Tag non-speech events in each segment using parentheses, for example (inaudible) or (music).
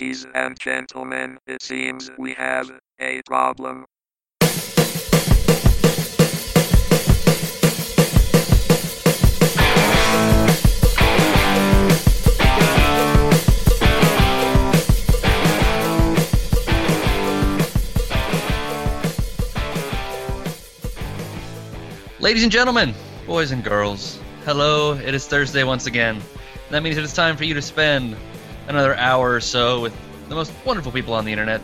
Ladies and gentlemen, it seems we have a problem. Ladies and gentlemen, boys and girls, hello, it is Thursday once again. That means it is time for you to spend another hour or so with the most wonderful people on the internet,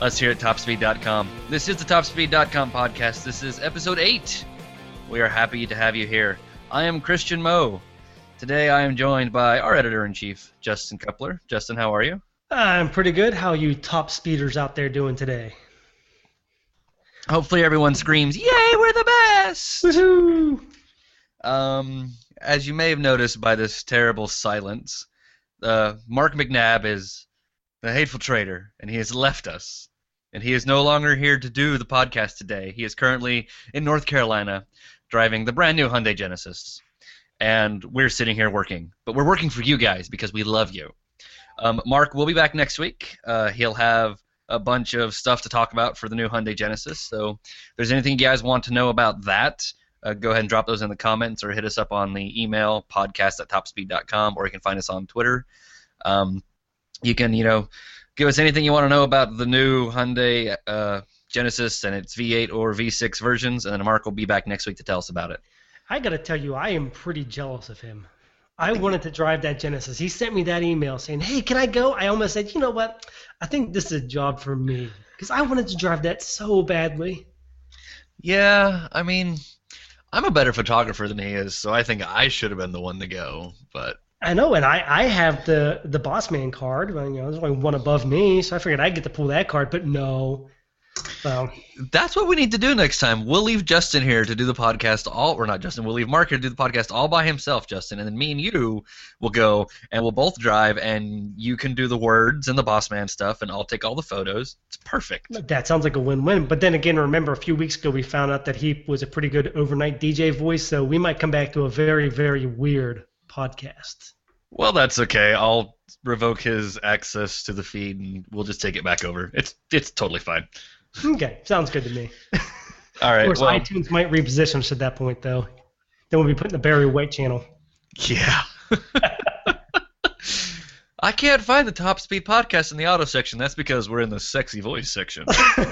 us here at TopSpeed.com. This is the TopSpeed.com podcast. This is episode 8. We are happy to have you here. I am Christian Moe. Today I am joined by our editor in chief, Justin Cupler. Justin, how are you? I'm pretty good. How are you top speeders out there doing today? Hopefully everyone screams, Yay, we're the best! Woohoo! Um, as you may have noticed by this terrible silence, uh, Mark McNabb is the hateful traitor, and he has left us. And he is no longer here to do the podcast today. He is currently in North Carolina driving the brand new Hyundai Genesis. And we're sitting here working. But we're working for you guys because we love you. Um, Mark will be back next week. Uh, he'll have a bunch of stuff to talk about for the new Hyundai Genesis. So if there's anything you guys want to know about that, uh, go ahead and drop those in the comments or hit us up on the email podcast at topspeed.com or you can find us on Twitter. Um, you can, you know, give us anything you want to know about the new Hyundai uh, Genesis and its V8 or V6 versions, and then Mark will be back next week to tell us about it. I gotta tell you, I am pretty jealous of him. I wanted to drive that Genesis. He sent me that email saying, "Hey, can I go?" I almost said, "You know what? I think this is a job for me because I wanted to drive that so badly." Yeah, I mean, I'm a better photographer than he is, so I think I should have been the one to go. But I know, and I, I have the the boss man card. Well, you know, there's only one above me, so I figured I'd get to pull that card. But no, well, that's what we need to do next time. We'll leave Justin here to do the podcast all, or not Justin. We'll leave Mark here to do the podcast all by himself, Justin, and then me and you will go and we'll both drive, and you can do the words and the boss man stuff, and I'll take all the photos. It's perfect. that sounds like a win-win. But then again, remember a few weeks ago we found out that he was a pretty good overnight DJ voice, so we might come back to a very very weird podcast. Well, that's okay. I'll revoke his access to the feed, and we'll just take it back over. It's it's totally fine. Okay, sounds good to me. (laughs) All right. of course, well, iTunes might reposition us at that point, though. Then we'll be putting the Barry White channel. Yeah. (laughs) I can't find the top speed podcast in the auto section. That's because we're in the sexy voice section. (laughs)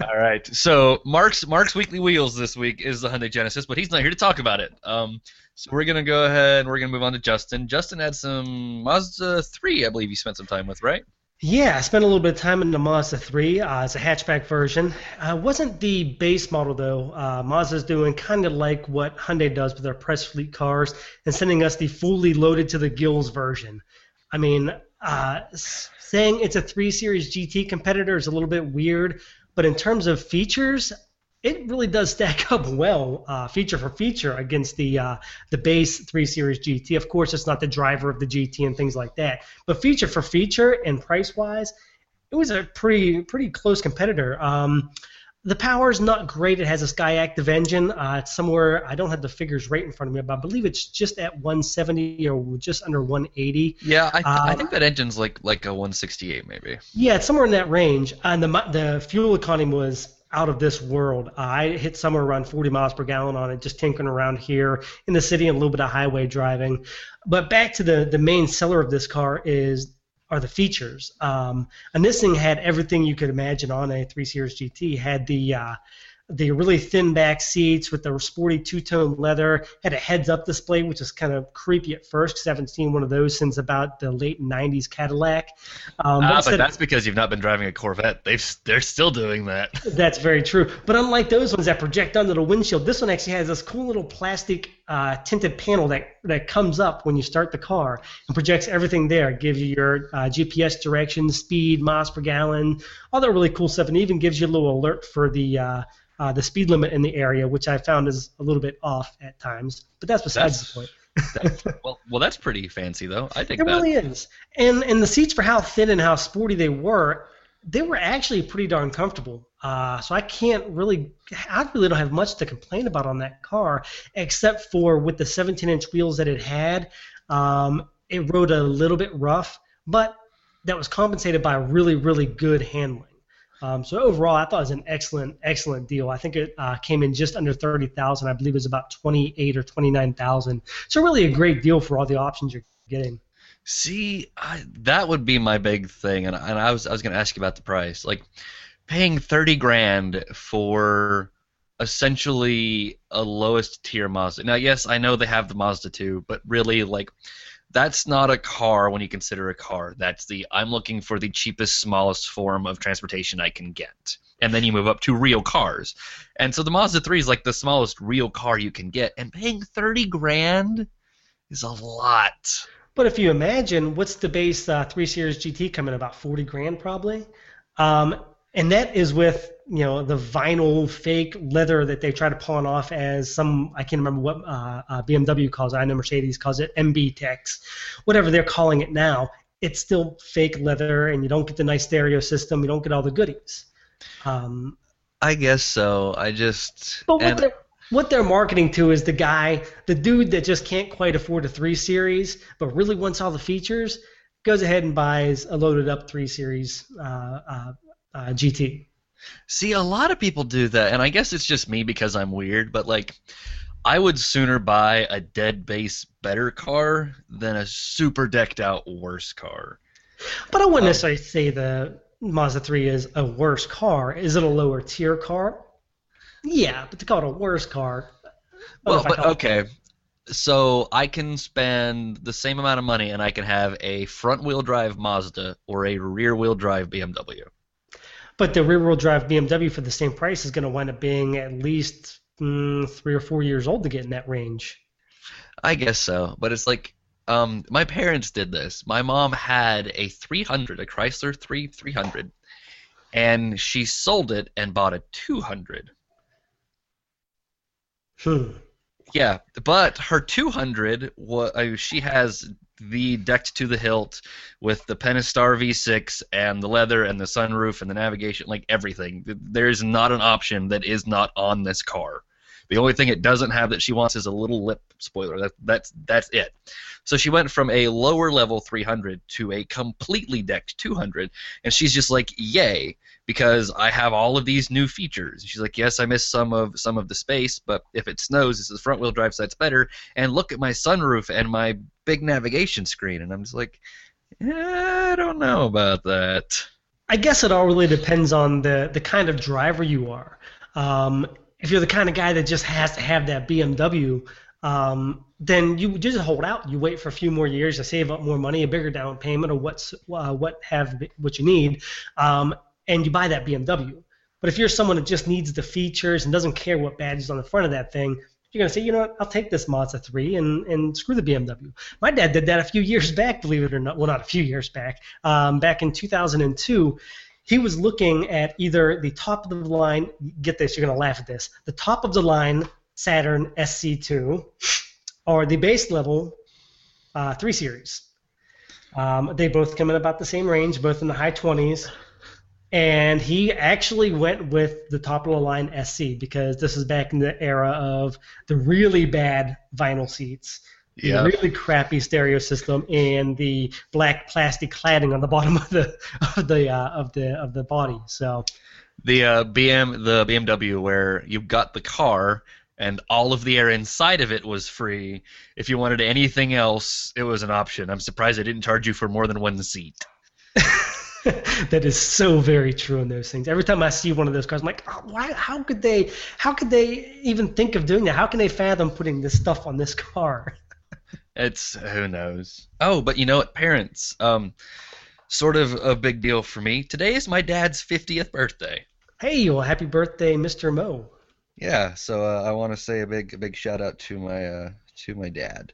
All right. So Mark's Mark's weekly wheels this week is the Hyundai Genesis, but he's not here to talk about it. Um, so we're gonna go ahead and we're gonna move on to Justin. Justin had some Mazda three, I believe you spent some time with, right? Yeah, I spent a little bit of time in the Mazda 3. Uh, it's a hatchback version. Uh, wasn't the base model though. Uh, Mazda's doing kind of like what Hyundai does with their press fleet cars and sending us the fully loaded to the gills version. I mean, uh, saying it's a 3 Series GT competitor is a little bit weird, but in terms of features, it really does stack (laughs) up well, uh, feature for feature, against the uh, the base 3 Series GT. Of course, it's not the driver of the GT and things like that, but feature for feature and price wise, it was a pretty pretty close competitor. Um, the power is not great. It has a Skyactiv engine. Uh, it's somewhere I don't have the figures right in front of me, but I believe it's just at 170 or just under 180. Yeah, I, th- I Um, think that engine's like like a 168 maybe. Yeah, it's somewhere in that range. And the the fuel economy was out of this world. I hit somewhere around 40 miles per gallon on it, just tinkering around here in the city and a little bit of highway driving. But back to the the main seller of this car is are the features. Um, and this thing had everything you could imagine on a 3 Series GT. Had the uh, the really thin back seats with the sporty two-tone leather. Had a heads-up display, which is kind of creepy at first because I haven't seen one of those since about the late '90s Cadillac. Um, Ah, but of- that's because you've not been driving a Corvette. They've, they're still doing that. (laughs) That's very true. But unlike those ones that project onto the windshield, this one actually has this cool little plastic uh, tinted panel that, that comes up when you start the car and projects everything there. It gives you your uh, GPS direction, speed, miles per gallon, all that really cool stuff, and even gives you a little alert for the uh, uh, the speed limit in the area, which I found is a little bit off at times. But that's besides That's- the point. (laughs) well, well, that's pretty fancy though. I think It that. really is. And and the seats for how thin and how sporty they were, they were actually pretty darn comfortable. Uh, so I can't really, I really don't have much to complain about on that car, except for with the 17-inch wheels that it had, um, it rode a little bit rough. But that was compensated by really, really good handling. Um, so overall, I thought it was an excellent, excellent deal. I think it uh, came in just under thirty thousand. I believe it was about twenty-eight or twenty-nine thousand. So really a great deal for all the options you're getting. See, I, that would be my big thing, and, and I was I was going to ask you about the price. Like, paying thirty grand for essentially a lowest tier Mazda. Now, yes, I know they have the Mazda 2, but really, like, that's not a car when you consider a car. That's the I'm looking for the cheapest, smallest form of transportation I can get. And then you move up to real cars. And so the Mazda 3 is like the smallest real car you can get. And paying 30 grand is a lot. But if you imagine, what's the base uh, 3 Series GT coming about 40 grand probably? Um, and that is with you know the vinyl fake leather that they try to pawn off as some I can't remember what uh, uh, BMW calls it. I know Mercedes calls it MB Tex, whatever they're calling it now. It's still fake leather, and you don't get the nice stereo system. You don't get all the goodies. Um, I guess so. I just. But what they're what they're marketing to is the guy, the dude that just can't quite afford a three series, but really wants all the features, goes ahead and buys a loaded up three series uh, uh, GT. See, a lot of people do that, and I guess it's just me because I'm weird, but like, I would sooner buy a dead base better car than a super decked out worse car. But I wouldn't um, necessarily say the Mazda 3 is a worse car. Is it a lower tier car? Yeah, but to call it a worse car. Well, but, okay. So I can spend the same amount of money and I can have a front wheel drive Mazda or a rear wheel drive BMW. But the rear-wheel drive BMW for the same price is going to wind up being at least mm, three or four years old to get in that range. I guess so, but it's like um, my parents did this. My mom had a 300, a Chrysler 3 300, and she sold it and bought a 200. Hmm. Yeah, but her 200, uh, she has the decked to the hilt with the Pentastar V6 and the leather and the sunroof and the navigation, like everything. There is not an option that is not on this car. The only thing it doesn't have that she wants is a little lip spoiler. That, that's that's it. So she went from a lower level 300 to a completely decked 200, and she's just like, "Yay!" because I have all of these new features. She's like, "Yes, I missed some of some of the space, but if it snows, this is front wheel drive, so that's better." And look at my sunroof and my big navigation screen, and I'm just like, yeah, I don't know about that. I guess it all really depends on the the kind of driver you are. Um, if you're the kind of guy that just has to have that BMW, um, then you just hold out. You wait for a few more years to save up more money, a bigger down payment, or what's uh, what have what you need, um, and you buy that BMW. But if you're someone that just needs the features and doesn't care what badge is on the front of that thing, you're going to say, you know what, I'll take this Mazda 3 and, and screw the BMW. My dad did that a few years back, believe it or not. Well, not a few years back. Um, back in 2002, he was looking at either the top of the line, get this, you're going to laugh at this, the top of the line Saturn SC2 or the base level uh, 3 Series. Um, they both come in about the same range, both in the high 20s. And he actually went with the top of the line SC because this is back in the era of the really bad vinyl seats yeah. really crappy stereo system and the black plastic cladding on the (laughs) bottom of the of the uh, of the of the body. So the uh, BM the BMW where you got the car and all of the air inside of it was free. If you wanted anything else, it was an option. I'm surprised they didn't charge you for more than one seat. (laughs) that is so very true in those things. Every time I see one of those cars, I'm like, oh, why? How could they? How could they even think of doing that? How can they fathom putting this stuff on this car? (laughs) It's who knows. Oh, but you know what, parents? Um, sort of a big deal for me. Today is my dad's 50th birthday. Hey, well, happy birthday, Mr. Mo. Yeah, so uh, I want to say a big, big shout out to my, uh, to my dad.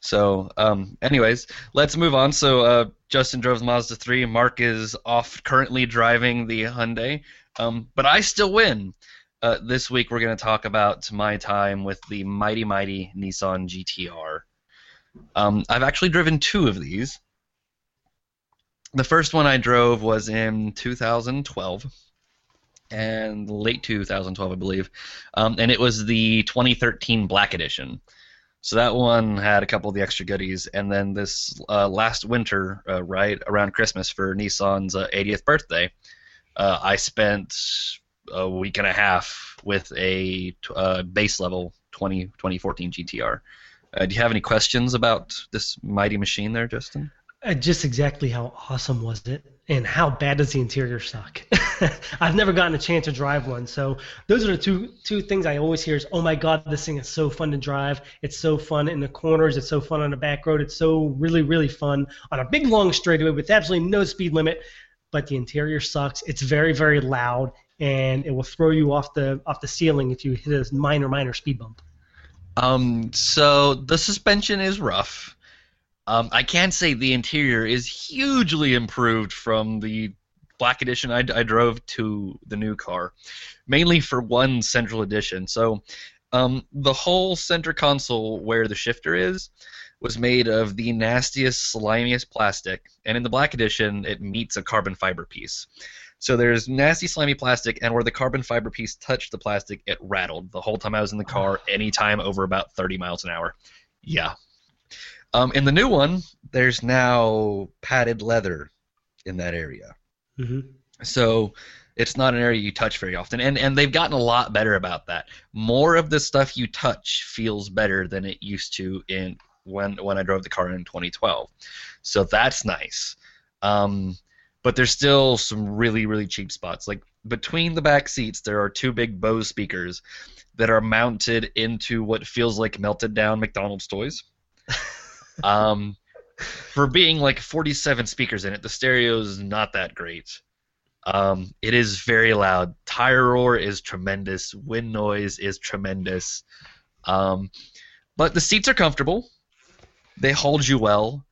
So, um, anyways, let's move on. So, uh, Justin drove the Mazda 3. Mark is off currently driving the Hyundai. Um, but I still win. Uh, this week we're going to talk about my time with the mighty, mighty Nissan GTR. Um, I've actually driven two of these. The first one I drove was in 2012, and late 2012, I believe, um, and it was the 2013 Black Edition. So that one had a couple of the extra goodies, and then this uh, last winter, uh, right around Christmas for Nissan's uh, 80th birthday, uh, I spent a week and a half with a uh, base level 20, 2014 GTR. Uh, do you have any questions about this mighty machine there, Justin? Uh, just exactly how awesome was it, and how bad does the interior suck? (laughs) I've never gotten a chance to drive one, so those are the two two things I always hear: is "Oh my God, this thing is so fun to drive! It's so fun in the corners. It's so fun on the back road. It's so really really fun on a big long straightaway with absolutely no speed limit." But the interior sucks. It's very very loud, and it will throw you off the off the ceiling if you hit a minor minor speed bump. Um, so the suspension is rough. Um, I can't say the interior is hugely improved from the Black Edition I, I drove to the new car, mainly for one Central Edition. So um, the whole center console where the shifter is was made of the nastiest, slimiest plastic, and in the Black Edition it meets a carbon fiber piece. So there's nasty, slimy plastic, and where the carbon fiber piece touched the plastic, it rattled the whole time I was in the car, (sighs) anytime over about 30 miles an hour. Yeah. Um, in the new one, there's now padded leather in that area. hmm So it's not an area you touch very often. And, and they've gotten a lot better about that. More of the stuff you touch feels better than it used to in when, when I drove the car in 2012. So that's nice. Um, but there's still some really really cheap spots. Like between the back seats, there are two big Bose speakers that are mounted into what feels like melted down McDonald's toys. (laughs) um, for being like 47 speakers in it, the stereo is not that great. Um, it is very loud. Tire roar is tremendous. Wind noise is tremendous. Um, but the seats are comfortable. They hold you well,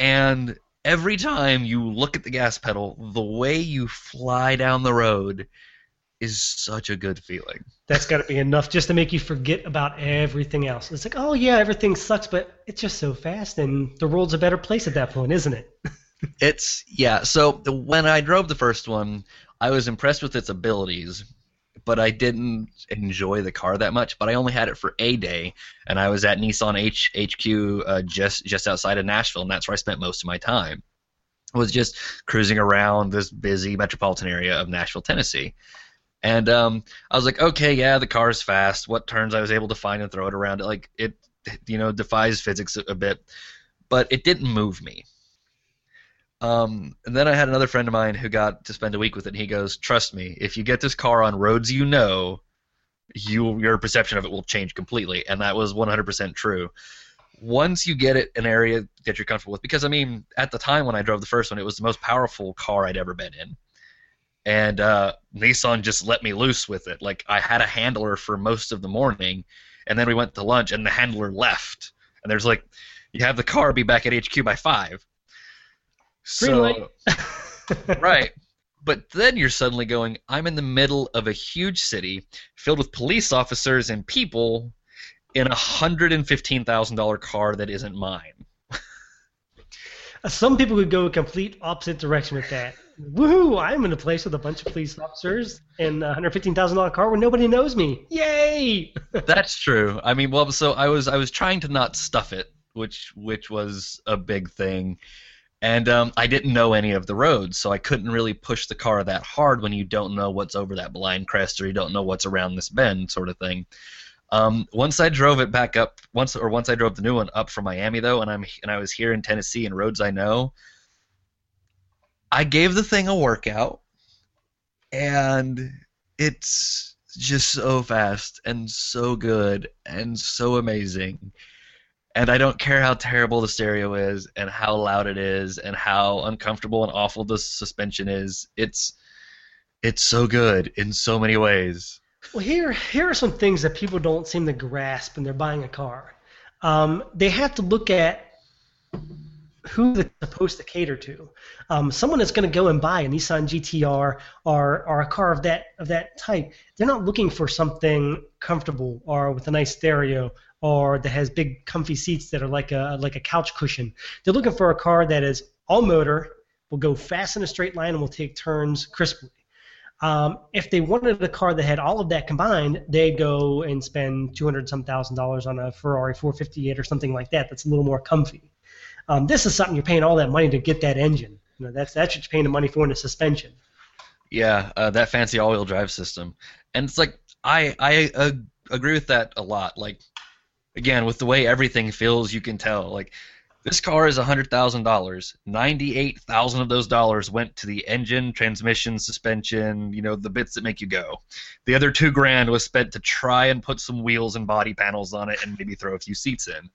and every time you look at the gas pedal, the way you fly down the road is such a good feeling. That's got to be enough just to make you forget about everything else. It's like, oh yeah, everything sucks, but it's just so fast, and the world's a better place at that point, isn't it? (laughs) It's yeah. So when I drove the first one, I was impressed with its abilities, but I didn't enjoy the car that much. But I only had it for a day, and I was at Nissan H, HQ uh, just just outside of Nashville, and that's where I spent most of my time. I Was just cruising around this busy metropolitan area of Nashville, Tennessee. And um, I was like, okay, yeah, the car's fast. What turns I was able to find and throw it around, like it, you know, defies physics a, a bit, but it didn't move me. Um, and then I had another friend of mine who got to spend a week with it. And he goes, "Trust me, if you get this car on roads you know, you your perception of it will change completely." And that was 100% true. Once you get it an area that you're comfortable with, because I mean, at the time when I drove the first one, it was the most powerful car I'd ever been in, and uh, Nissan just let me loose with it. Like I had a handler for most of the morning, and then we went to lunch, and the handler left. And there's like, you have the car be back at HQ by five. Light. right. But then you're suddenly going, I'm in the middle of a huge city filled with police officers and people in a $115,000 car that isn't mine. Uh, some people would go a complete opposite direction with that. Woohoo! I'm in a place with a bunch of police officers and a hundred fifteen thousand dollar car where nobody knows me. Yay! (laughs) That's true. I mean, well, so I was I was trying to not stuff it, which which was a big thing, and um, I didn't know any of the roads, so I couldn't really push the car that hard when you don't know what's over that blind crest or you don't know what's around this bend, sort of thing. Um, once I drove it back up, once or once I drove the new one up from Miami though, and I'm and I was here in Tennessee and roads I know. I gave the thing a workout, and it's just so fast and so good and so amazing. And I don't care how terrible the stereo is and how loud it is and how uncomfortable and awful the suspension is. It's it's so good in so many ways. Well, here here are some things that people don't seem to grasp when they're buying a car. Um, they have to look at who they're supposed to cater to. Um, someone that's going to go and buy a Nissan GTR or, or a car of that of that type, they're not looking for something comfortable or with a nice stereo or that has big comfy seats that are like a like a couch cushion. They're looking for a car that is all motor, will go fast in a straight line, and will take turns crisply. Um, if they wanted a car that had all of that combined, they'd go and spend two hundred some thousand dollars on a Ferrari 458 or something like that. That's a little more comfy. Um, this is something you're paying all that money to get that engine. You know, that's that's what you're paying the money for in the suspension. Yeah, uh, that fancy all-wheel drive system, and it's like I I uh, agree with that a lot. Like again, with the way everything feels, you can tell. Like this car is hundred thousand dollars. Ninety-eight thousand of those dollars went to the engine, transmission, suspension. You know the bits that make you go. The other two grand was spent to try and put some wheels and body panels on it, and maybe throw a few seats in.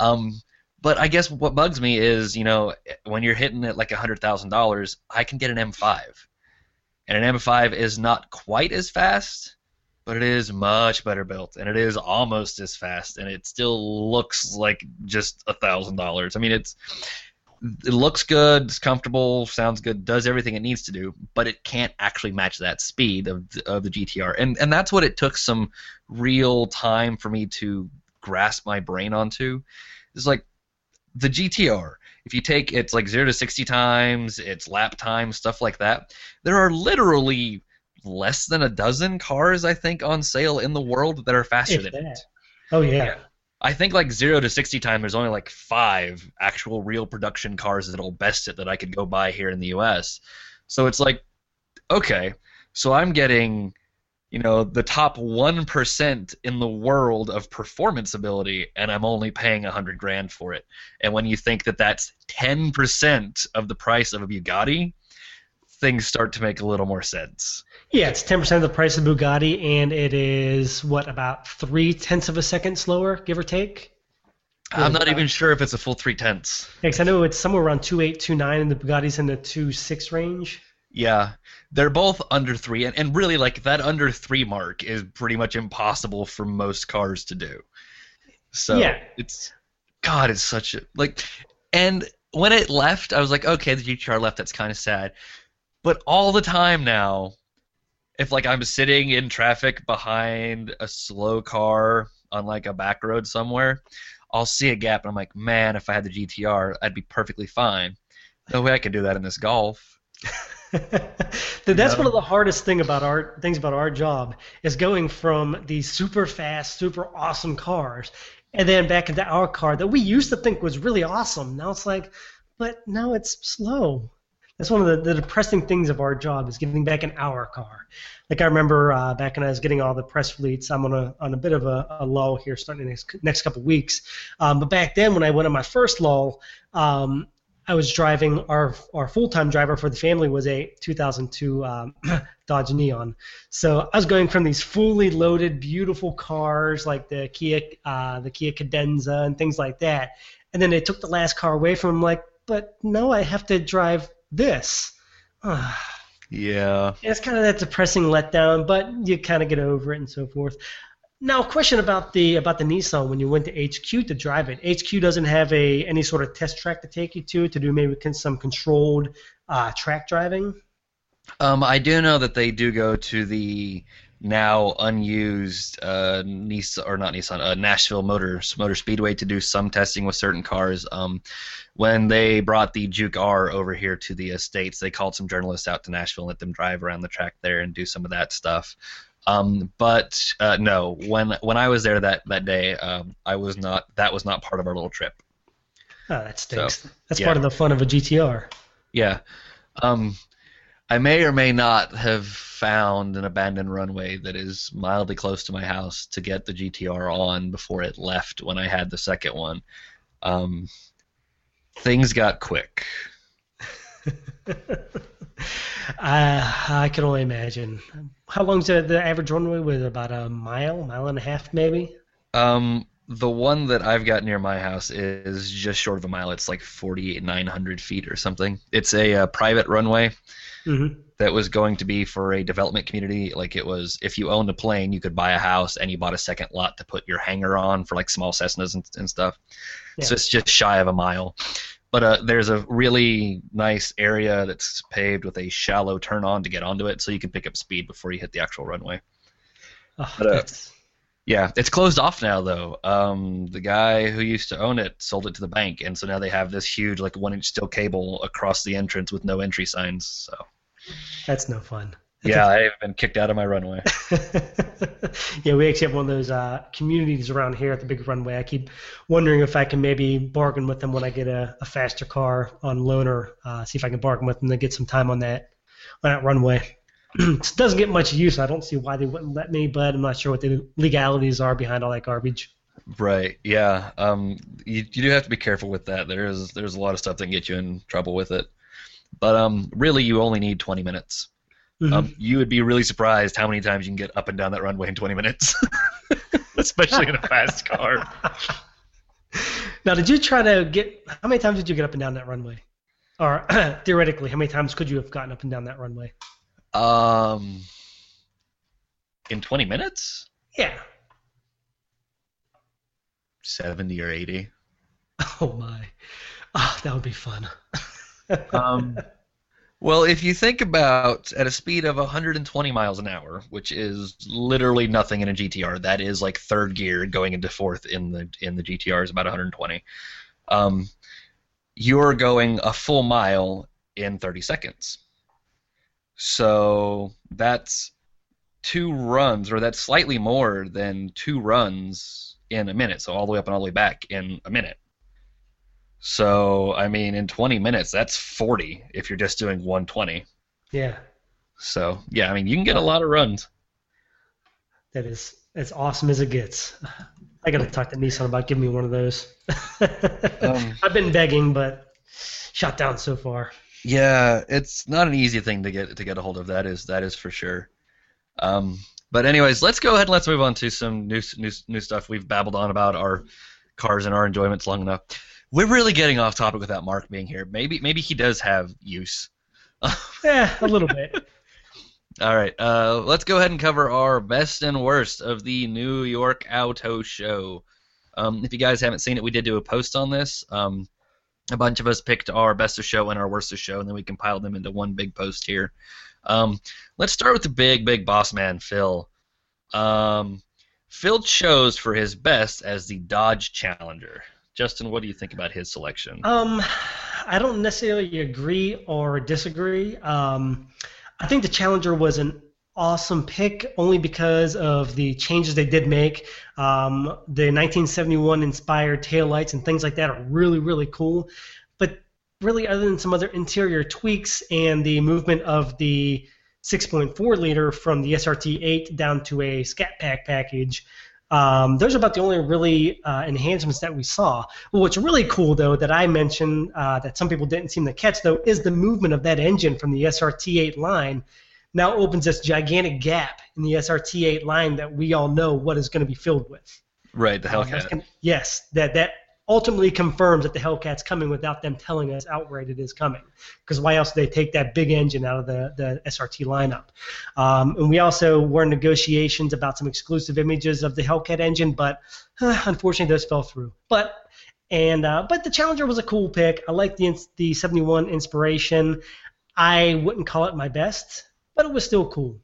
Um, but I guess what bugs me is, you know, when you're hitting it like hundred thousand dollars, I can get an M5, and an M5 is not quite as fast, but it is much better built, and it is almost as fast, and it still looks like just a thousand dollars. I mean, it's it looks good, it's comfortable, sounds good, does everything it needs to do, but it can't actually match that speed of the, of the GTR, and and that's what it took some real time for me to grasp my brain onto. It's like the GTR, if you take it's like 0 to 60 times, its lap time, stuff like that, there are literally less than a dozen cars, I think, on sale in the world that are faster If than that. it. Oh yeah. I think like 0 to 60 time, there's only like five actual real production cars that'll best it that I could go buy here in the US. So it's like, okay, so I'm getting you know the top 1% in the world of performance ability and i'm only paying a 100 grand for it and when you think that that's 10% of the price of a bugatti things start to make a little more sense Yeah, it's ten percent of the price of Bugatti, and it is what about three tenths of a second slower, give or take. i'm not Yeah. even sure if it's a full three tenths Because I know it's somewhere around two eight, two nine, and the Bugatti's in the two six range. yeah they're both under three and, and really like that under three mark is pretty much impossible for most cars to do so Yeah. it's god it's such a like and when it left i was like okay the gtr left that's kind of sad but all the time now if like i'm sitting in traffic behind a slow car on like a back road somewhere i'll see a gap and i'm like man if i had the gtr i'd be perfectly fine no way i could do that in this golf (laughs) Th- That's one of the hardest thing about our things about our job is going from these super fast, super awesome cars, and then back into our car that we used to think was really awesome. Now it's like, but now it's slow. That's one of the, the depressing things of our job is getting back an hour car. Like I remember uh, back when I was getting all the press fleets, I'm on a on a bit of a, a lull here starting the next next couple weeks. Um, but back then when I went on my first lull, um, I was driving our our full time driver for the family was a 2002 um, (clears throat) Dodge Neon. So I was going from these fully loaded, beautiful cars like the Kia uh, the Kia Cadenza and things like that, and then they took the last car away from him. Like, but no, I have to drive this. (sighs) yeah it's kind of that depressing letdown, but you kind of get over it and so forth. Now, question about the about the Nissan when you went to HQ to drive it. HQ doesn't have a any sort of test track to take you to to do maybe some controlled uh, track driving. Um, I do know that they do go to the now unused uh, Nissan or not Nissan, uh, Nashville Motors Motor Speedway to do some testing with certain cars. Um, when they brought the Juke R over here to the estates, they called some journalists out to Nashville and let them drive around the track there and do some of that stuff. Um, but uh, no, when when I was there that that day, um, I was not. That was not part of our little trip. Oh, that stinks. That's yeah. part of the fun of a GTR. Yeah. Um, I may or may not have found an abandoned runway that is mildly close to my house to get the GTR on before it left when I had the second one. Um, things got quick. I (laughs) I can only imagine. How long's the, the average runway? Was about a mile, mile and a half, maybe? Um, the one that I've got near my house is just short of a mile. It's like 4,900 feet or something. It's a, uh private runway. Mm-hmm. that was going to be for a development community. Like it was, if you owned a plane, you could buy a house, and you bought a second lot to put your hangar on for like small Cessnas and, and stuff. So it's just shy of a mile. But uh, there's a really nice area that's paved with a shallow turn on to get onto it, so you can pick up speed before you hit the actual runway. Oh, But, uh, that's- Yeah, it's closed off now though. Um, the guy who used to own it sold it to the bank, and so now they have this huge like one inch steel cable across the entrance with no entry signs. So that's no fun. Yeah, (laughs) I've been kicked out of my runway. (laughs) yeah, we actually have one of those uh, communities around here at the big runway. I keep wondering if I can maybe bargain with them when I get a, a faster car on loaner. Uh, see if I can bargain with them to get some time on that on that runway. (clears throat) it doesn't get much use. I don't see why they wouldn't let me, but I'm not sure what the legalities are behind all that garbage. Right. Yeah. Um. You, you do have to be careful with that. There is there's a lot of stuff that can get you in trouble with it. But um, really, you only need 20 minutes. Mhm. Um, you would be really surprised how many times you can get up and down that runway in 20 minutes, (laughs) especially in a fast car. (laughs) now, did you try to get? How many times did you get up and down that runway? Or (clears throat) theoretically, how many times could you have gotten up and down that runway? Um, in 20 minutes, Yeah. 70 or 80. Oh my. Ah, that would be fun. (laughs) Um, well, if you think about at a speed of 120 miles an hour, which is literally nothing in a GTR, that is like third gear going into fourth in the in the GTR is about 120. Um, you're going a full mile in 30 seconds. So that's two runs, or that's slightly more than two runs in a minute. So all the way up and all the way back in a minute. So I mean, in 20 minutes, that's 40 if you're just doing 120. yeah, So yeah, I mean, you can get a lot of runs. that is as awesome as it gets. (laughs) I gotta talk to Nissan about giving me one of those. (laughs) Um, I've been begging, but shot down so far. Yeah, it's not an easy thing to get to get a hold of. That is that is for sure. Um, but anyways, let's go ahead and let's move on to some new new new stuff. We've babbled on about our cars and our enjoyments long enough. We're really getting off topic without Mark being here. Maybe maybe he does have use. Yeah, (laughs) a little bit. All right, uh, let's go ahead and cover our best and worst of the New York Auto Show. Um, if you guys haven't seen it, we did do a post on this. Um, a bunch of us picked our best of show and our worst of show, and then we compiled them into one big post here. Um, let's start with the big, big boss man, Phil. Um, Phil chose for his best as the Dodge Challenger. Justin, what do you think about his selection? Um, I don't necessarily agree or disagree. Um, I think the Challenger was an awesome pick only because of the changes they did make. Um, the 1971 inspired taillights and things like that are really, really cool. But really, other than some other interior tweaks and the movement of the 6.4 liter from the SRT 8 down to a Scat Pack package, um, those are about the only really uh, enhancements that we saw. Well, what's really cool, though, that I mentioned uh, that some people didn't seem to catch, though, is the movement of that engine from the SRT8 line now opens this gigantic gap in the SRT8 line that we all know what is going to be filled with. Right, the Hellcat. gonna- yes, that that ultimately confirms that the Hellcat's coming without them telling us outright it is coming. Because why else would they take that big engine out of the, the SRT lineup? Um, and we also were in negotiations about some exclusive images of the Hellcat engine, but uh, (sighs) unfortunately those fell through. But and uh, but the Challenger was a cool pick. I like the the 71 inspiration. I wouldn't call it my best, but it was still cool.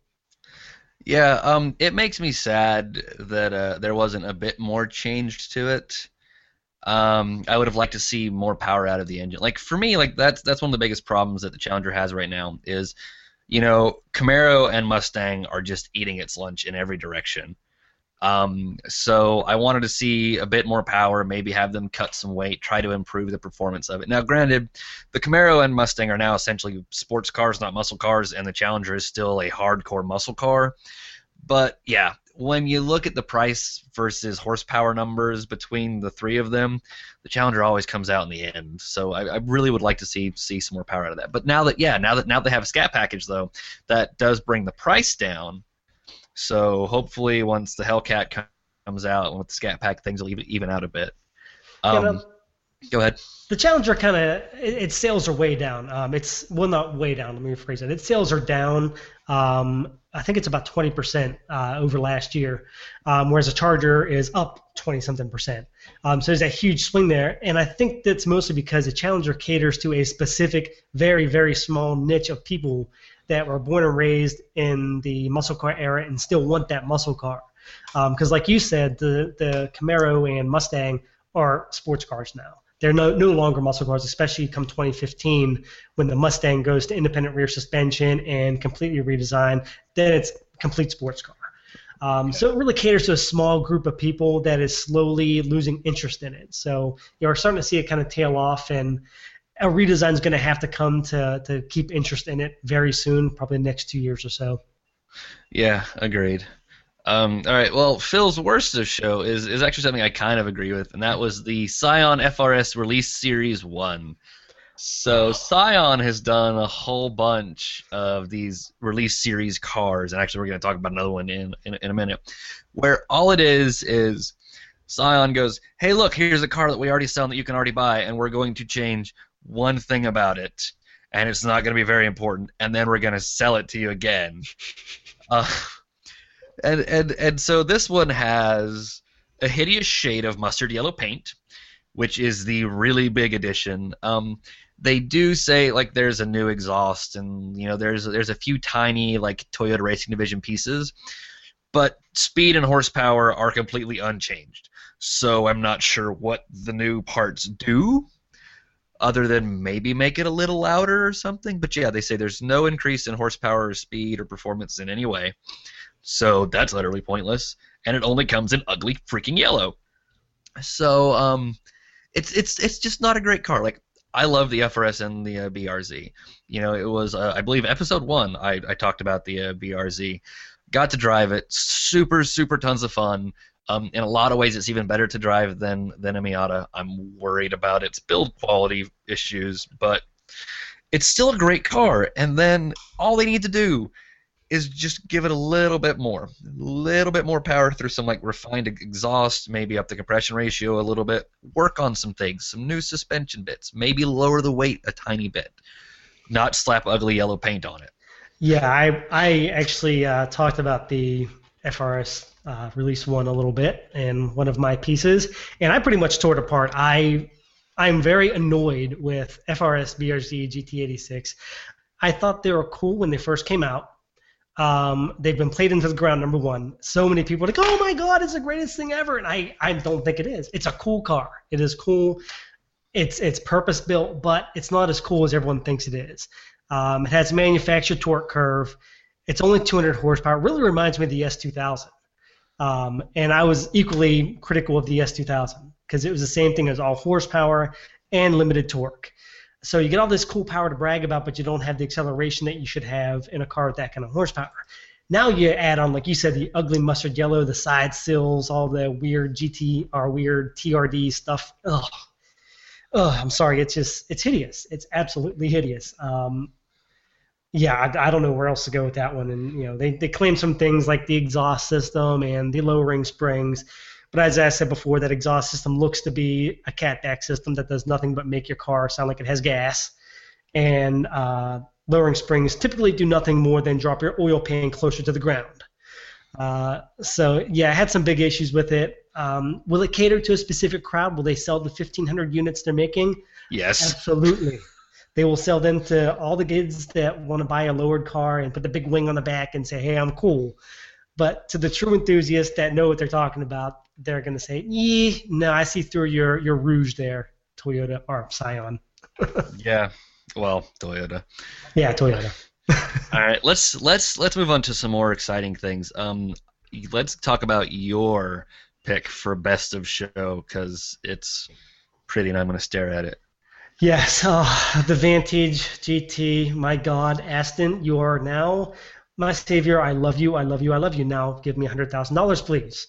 Yeah, um, it makes me sad that uh, there wasn't a bit more changed to it. Um, I would have liked to see more power out of the engine. Like for me, like that's that's one of the biggest problems that the Challenger has right now is, you know, Camaro and Mustang are just eating its lunch in every direction. Um, so I wanted to see a bit more power, maybe have them cut some weight, try to improve the performance of it. Now, granted, the Camaro and Mustang are now essentially sports cars, not muscle cars, and the Challenger is still a hardcore muscle car. But yeah, when you look at the price versus horsepower numbers between the three of them, the Challenger always comes out in the end. So I, I really would like to see see some more power out of that. But now that yeah, now that now they have a scat package though, that does bring the price down. So hopefully once the Hellcat comes out with the scat pack, things will even, even out a bit. Um, know, go ahead. the Challenger kind of its sales are way down. Um, it's well, not way down. Let me rephrase it. Its sales are down. Um, I think it's about 20% uh, over last year, um, whereas a Charger is up 20 something percent. Um, so there's a huge swing there, and I think that's mostly because the Challenger caters to a specific, very very small niche of people that were born and raised in the muscle car era and still want that muscle car. Because, like you said, the the Camaro and Mustang are sports cars now. they're no, no longer muscle cars, especially come 2015 when the Mustang goes to independent rear suspension and completely redesigned. Then it's complete sports car. Um, so it really caters to a small group of people that is slowly losing interest in it. So you're starting to see it kind of tail off, and a redesign is going to have to come to, to keep interest in it very soon, probably the next two years or so. Yeah, agreed. Um, all right. Well, Phil's worst of show is is actually something I kind of agree with, and that was the Scion FRS Release Series One. So Scion has done a whole bunch of these release series cars, and actually we're going to talk about another one in, in in a minute, where all it is is Scion goes, "Hey, look, here's a car that we already sell that you can already buy, and we're going to change one thing about it, and it's not going to be very important, and then we're going to sell it to you again." (laughs) Uh, and and and so this one has a hideous shade of mustard yellow paint, which is the really big addition. Um, they do say like there's a new exhaust and you know there's there's a few tiny like Toyota Racing Division pieces, but speed and horsepower are completely unchanged. So I'm not sure what the new parts do other than maybe make it a little louder or something. But yeah, they say there's no increase in horsepower or speed or performance in any way. So that's utterly pointless, and it only comes in ugly freaking yellow. So um, it's it's it's just not a great car. Like I love the FRS and the uh, BRZ. You know, it was uh, I believe episode one I I talked about the uh, BRZ. Got to drive it, super super tons of fun. Um, in a lot of ways, it's even better to drive than than a Miata. I'm worried about its build quality issues, but it's still a great car. And then all they need to do is just give it a little bit more, a little bit more power through some like refined exhaust, maybe up the compression ratio a little bit, work on some things, some new suspension bits, maybe lower the weight a tiny bit, not slap ugly yellow paint on it. Yeah, I I actually uh, talked about the FRS uh, release one a little bit in one of my pieces, and I pretty much tore it apart. I I'm very annoyed with FRS BRZ GT86. I thought they were cool when they first came out. Um, they've been played into the ground. Number one, so many people are like, "Oh my God, it's the greatest thing ever," and I, I don't think it is. It's a cool car. It is cool. It's it's purpose built, but it's not as cool as everyone thinks it is. Um, it has manufactured torque curve. It's only 200 horsepower. It really reminds me of the S2000. Um, and I was equally critical of the S2000 because it was the same thing as all horsepower and limited torque. So you get all this cool power to brag about, but you don't have the acceleration that you should have in a car with that kind of horsepower. Now you add on, like you said, the ugly mustard yellow, the side sills, all the weird GT weird TRD stuff. Ugh. Ugh, I'm sorry, it's just it's hideous. It's absolutely hideous. Um, yeah, I, I, don't know where else to go with that one. And you know, they, they claim some things like the exhaust system and the lowering springs, but as I said before, that exhaust system looks to be a catback system that does nothing but make your car sound like it has gas. And uh, lowering springs typically do nothing more than drop your oil pan closer to the ground. Uh, so yeah, I had some big issues with it. Um, will it cater to a specific crowd? Will they sell the 1,500 units they're making? Yes. Absolutely. They will sell them to all the kids that want to buy a lowered car and put the big wing on the back and say, "Hey, I'm cool." But to the true enthusiasts that know what they're talking about, they're going to say, "Yee, no, I see through your your rouge there, Toyota or Scion." (laughs) yeah, well, Toyota. Yeah, Toyota. (laughs) All right, let's let's let's move on to some more exciting things. Um, let's talk about your pick for best of show because it's pretty, and I'm going to stare at it. Yes, uh, the Vantage GT. My God, Aston, you are now my savior, I love you, I love you, I love you. Now give me $100,000, please.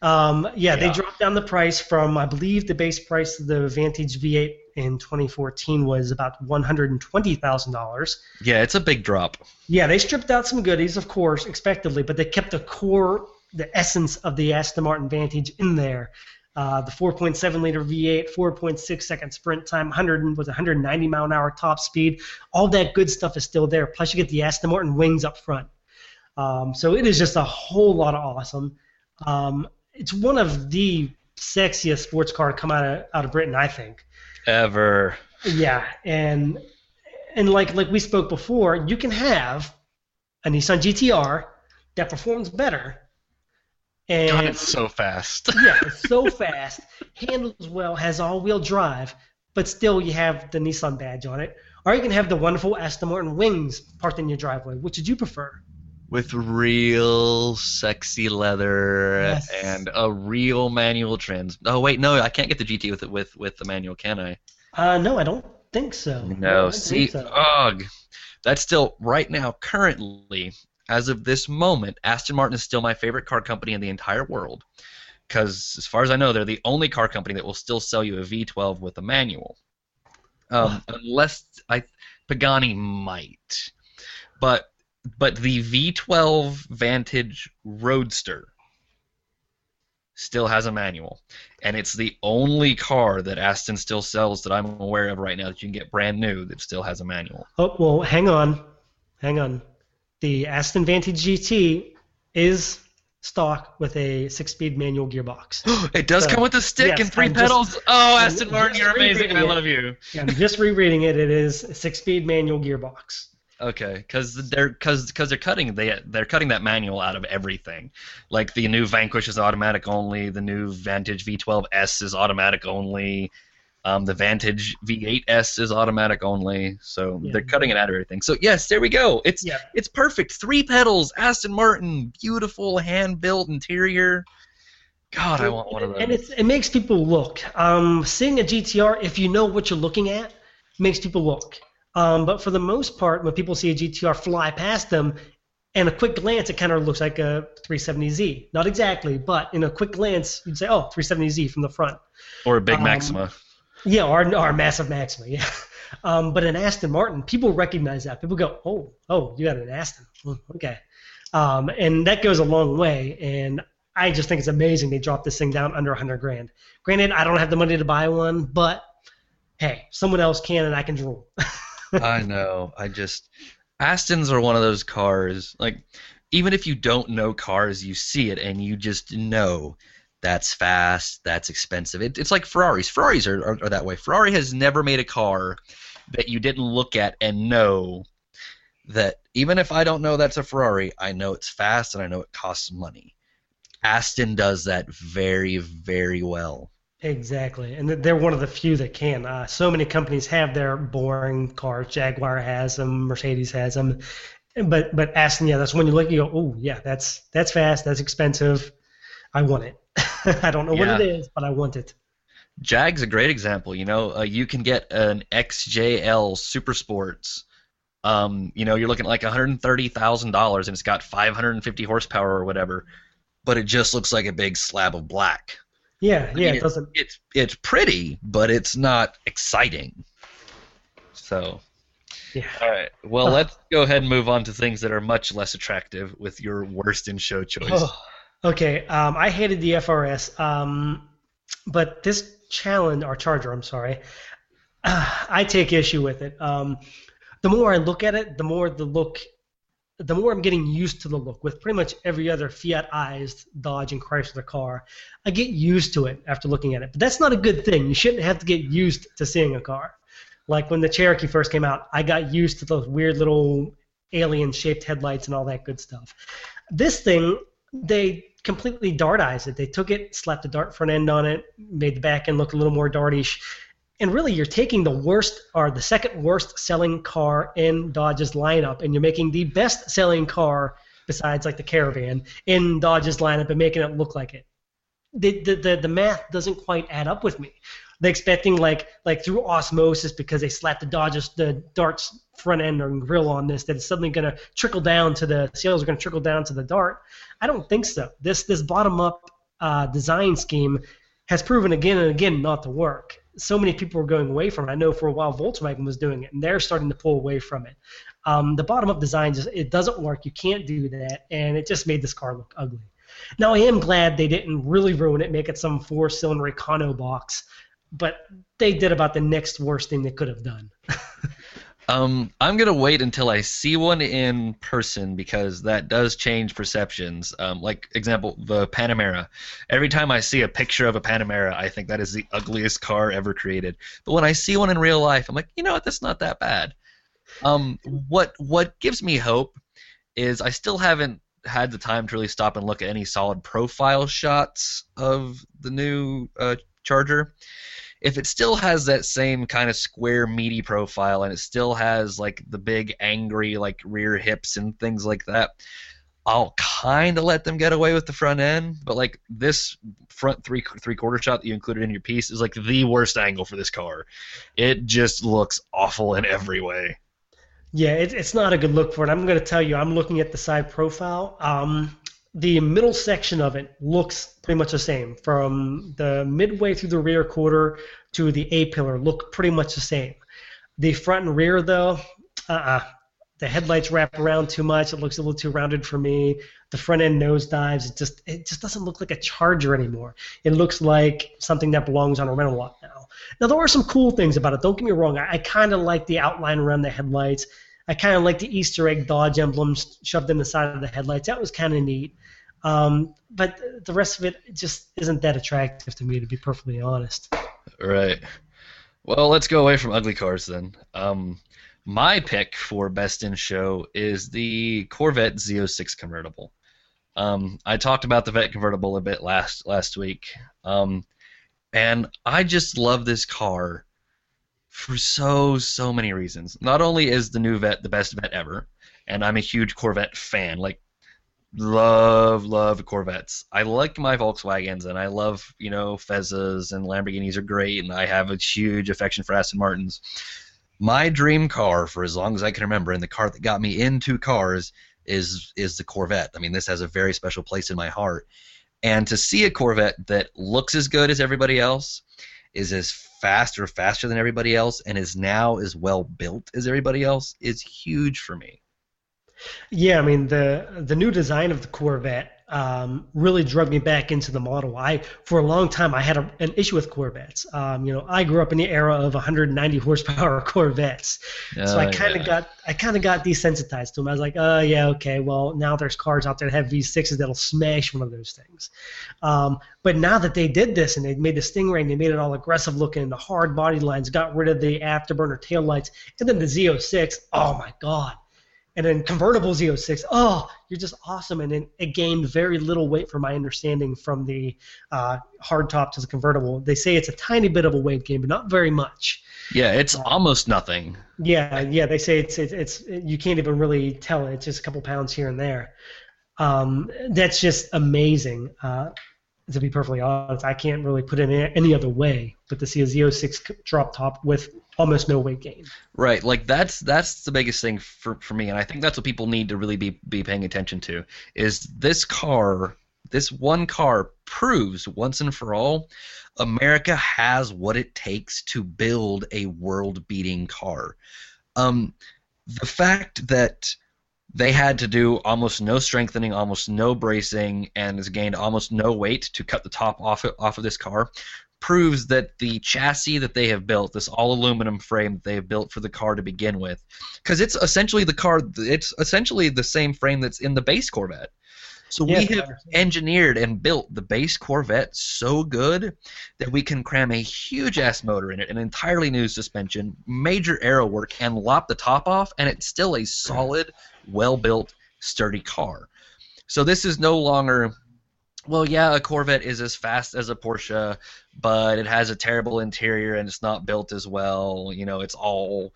Um, yeah, yeah, they dropped down the price from, I believe the base price of the Vantage V8 in 2014 was about $120,000. Yeah, it's a big drop. Yeah, they stripped out some goodies, of course, expectedly, but they kept the core, the essence of the Aston Martin Vantage in there. Uh, the 4.7 liter V8, 4.6 second sprint time, 100 was 190 mile an hour top speed. All that good stuff is still there. Plus, you get the Aston Martin wings up front. Um, so it is just a whole lot of awesome. Um, it's one of the sexiest sports car to come out of out of Britain, I think. Ever. Yeah, and and like like we spoke before, you can have a Nissan GTR that performs better and God, it's so fast. (laughs) yeah, it's so fast. Handles well, has all-wheel drive, but still you have the Nissan badge on it. Or you can have the wonderful Aston Martin wings parked in your driveway. Which would you prefer? With real sexy leather Yes. and a real manual trans. Oh wait, no, I can't get the GT with it with with the manual, can I? Uh, no, I don't think so. I No, see, so. ugh. That's still right now, currently, as of this moment, Aston Martin is still my favorite car company in the entire world. Because as far as I know, they're the only car company that will still sell you a V12 with a manual. Um, unless I Pagani might, but but the V12 Vantage Roadster still has a manual, and it's the only car that Aston still sells that I'm aware of right now that you can get brand new that still has a manual. Oh well, hang on, hang on. The Aston Vantage GT is stock with a six-speed manual gearbox. (gasps) it does So, come with a stick yes, and 3 I'm just- pedals. oh, I'm Aston Martin, you're amazing. I love you. I'm just rereading it. It is a six-speed manual gearbox. Okay, because they're because because they're cutting they they're cutting that manual out of everything. Like the new Vanquish is automatic only. The new Vantage V12S is automatic only. Um, the Vantage V8S is automatic only. So Yeah. they're cutting it out of everything. So yes, there we go. It's Yeah. it's perfect. Three pedals, Aston Martin, beautiful hand built interior. God, I want one of those. And it's, it makes people look. Um, seeing a GTR, if you know what you're looking at, makes people look. Um, but for the most part, when people see a GTR fly past them, and a quick glance, it kind of looks like a 370Z. Not exactly, but in a quick glance, you'd say, "Oh, 370Z from the front." or a big um, Maxima. Yeah, our, a massive Maxima, yeah. Um, but an Aston Martin, people recognize that. People go, "Oh, oh, you got an Aston, Hmm, okay," um, and that goes a long way. And I just think it's amazing they dropped this thing down under 100 grand. Granted, I don't have the money to buy one, but hey, someone else can, and I can drool. (laughs) I know. I just Astons are one of those cars. Like even if you don't know cars, you see it and you just know that's fast, that's expensive. It, it's like Ferraris. Ferraris are, are, are that way. Ferrari has never made a car that you didn't look at and know that even if I don't know that's a Ferrari, I know it's fast and I know it costs money. Aston does that very, very well. Exactly, and they're one of the few that can. Uh, so many companies have their boring cars. Jaguar has them, Mercedes has them, but but Aston, yeah, that's when you look, you go, oh yeah, that's that's fast, that's expensive. I want it. (laughs) I don't know Yeah. what it is, but I want it. Jag's a great example. You know, uh, you can get an XJL Super Sports. Um, you know, you're looking at like $130,000 and it's got 550 horsepower or whatever, but it just looks like a big slab of black. Yeah, I yeah, mean, it doesn't. It's it's pretty, but it's not exciting. So, Yeah. all right. Well, let's go ahead and move on to things that are much less attractive with your worst in show choice. Oh, okay, um, I hated the FRS, um, but this challenge, or Charger, I'm sorry, (sighs) I take issue with it. Um, the more I look at it, the more the look, the more I'm getting used to the look. With pretty much every other Fiat-ized Dodge and Chrysler car, I get used to it after looking at it. But that's not a good thing. You shouldn't have to get used to seeing a car. Like when the Cherokee first came out, I got used to those weird little alien-shaped headlights and all that good stuff. This thing, they completely dartized it. They took it, slapped a dart front end on it, made the back end look a little more dartish. And really, you're taking the worst or the second worst selling car in Dodge's lineup, and you're making the best selling car besides like the Caravan in Dodge's lineup and making it look like it. The, the, the, the math doesn't quite add up with me. They're expecting like like through osmosis because they slapped the Dodge's the Dart's front end or grill on this that it's suddenly going to trickle down to the sales are going to trickle down to the Dart. I don't think so. This this bottom up uh, design scheme has proven again and again not to work. So many people are going away from it. I know for a while Volkswagen was doing it, and they're starting to pull away from it. Um, the bottom up design just it doesn't work. You can't do that, and it just made this car look ugly. Now I am glad they didn't really ruin it, make it some four cylinder Econo box, but they did about the next worst thing they could have done. (laughs) Um, I'm gonna wait until I see one in person because that does change perceptions. Um, like example, the Panamera. Every time I see a picture of a Panamera, I think that is the ugliest car ever created. But when I see one in real life, I'm like, you know what? That's not that bad. Um, what what gives me hope is I still haven't had the time to really stop and look at any solid profile shots of the new uh, Charger. If it still has that same kind of square meaty profile and it still has like the big angry like rear hips and things like that I'll kind of let them get away with the front end, but like this front three three quarter shot that you included in your piece is like the worst angle for this car. It just looks awful in every way. Yeah, it, it's not a good look for it. I'm going to tell you, I'm looking at the side profile. Um, the middle section of it looks pretty much the same. From the midway through the rear quarter to the A pillar, look pretty much the same. The front and rear, though, uh-uh the headlights wrap around too much. It looks a little too rounded for me. The front end nose dives. It just it just doesn't look like a Charger anymore. It looks like something that belongs on a rental lot now. Now there are some cool things about it. Don't get me wrong. I, I kind of like the outline around the headlights. I kind of like the Easter egg Dodge emblems shoved in the side of the headlights. That was kind of neat. Um, but the rest of it just isn't that attractive to me, to be perfectly honest. Right. Well, let's go away from ugly cars then. Um, my pick for best in show is the Corvette Z06 convertible. Um, I talked about the Vet convertible a bit last last week, um, and I just love this car for so so many reasons. Not only is the new Vet the best Vet ever, and I'm a huge Corvette fan, like love love Corvettes. I like my Volkswagens, and I love you know Fezas and Lamborghinis are great, and I have a huge affection for Aston Martins my dream car for as long as I can remember, and the car that got me into cars is is the Corvette. I mean, this has a very special place in my heart. And to see a Corvette that looks as good as everybody else, is as fast or faster than everybody else, and is now as well built as everybody else is huge for me. Yeah, I mean the the new design of the Corvette um, really drug me back into the model. I, for a long time, I had a, an issue with Corvettes. Um, you know, I grew up in the era of 190 horsepower (laughs) Corvettes, so I kind of yeah. got, I kind of got desensitized to them. I was like, oh yeah, okay, well now there's cars out there that have V6s that'll smash one of those things. Um, but now that they did this and they made the Stingray and they made it all aggressive looking, the hard body lines, got rid of the afterburner tail lights, and then the Z06, oh my god and then convertible Z06. Oh, you're just awesome. And then it gained very little weight, from my understanding, from the uh, hardtop to the convertible. They say it's a tiny bit of a weight gain, but not very much. Yeah, it's uh, almost nothing. Yeah, yeah. They say it's, it's it's you can't even really tell it. It's just a couple pounds here and there. Um, that's just amazing. Uh, to be perfectly honest, I can't really put it in any other way but to see a Z06 drop top with almost no weight gain. Right, like that's that's the biggest thing for, for me, and I think that's what people need to really be be paying attention to. Is this car, this one car proves once and for all, America has what it takes to build a world-beating car. Um, the fact that they had to do almost no strengthening, almost no bracing, and has gained almost no weight to cut the top off off of this car proves that the chassis that they have built, this all aluminum frame that they have built for the car to begin with, because it's essentially the car, it's essentially the same frame that's in the base Corvette. So we have engineered and built the base Corvette so good that we can cram a huge ass motor in it, an entirely new suspension, major aero work, and lop the top off, and it's still a solid, well built, sturdy car. So this is no longer well, yeah, a Corvette is as fast as a Porsche, but it has a terrible interior and it's not built as well. You know, it's all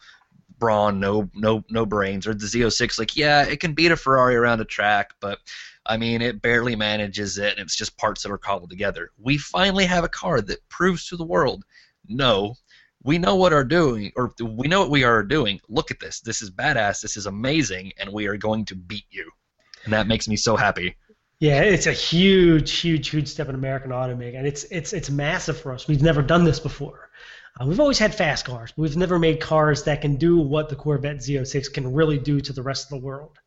brawn, no no no brains. Or the Z06, like, yeah, it can beat a Ferrari around a track, but I mean, it barely manages it, and it's just parts that are cobbled together. We finally have a car that proves to the world, no, we know what are doing, or we know what we are doing. Look at this. This is badass. This is amazing, and we are going to beat you. And that makes me so happy. Yeah, it's a huge, huge, huge step in American automaking, and it's it's it's massive for us. We've never done this before. Uh, we've always had fast cars, but we've never made cars that can do what the Corvette Z06 can really do to the rest of the world.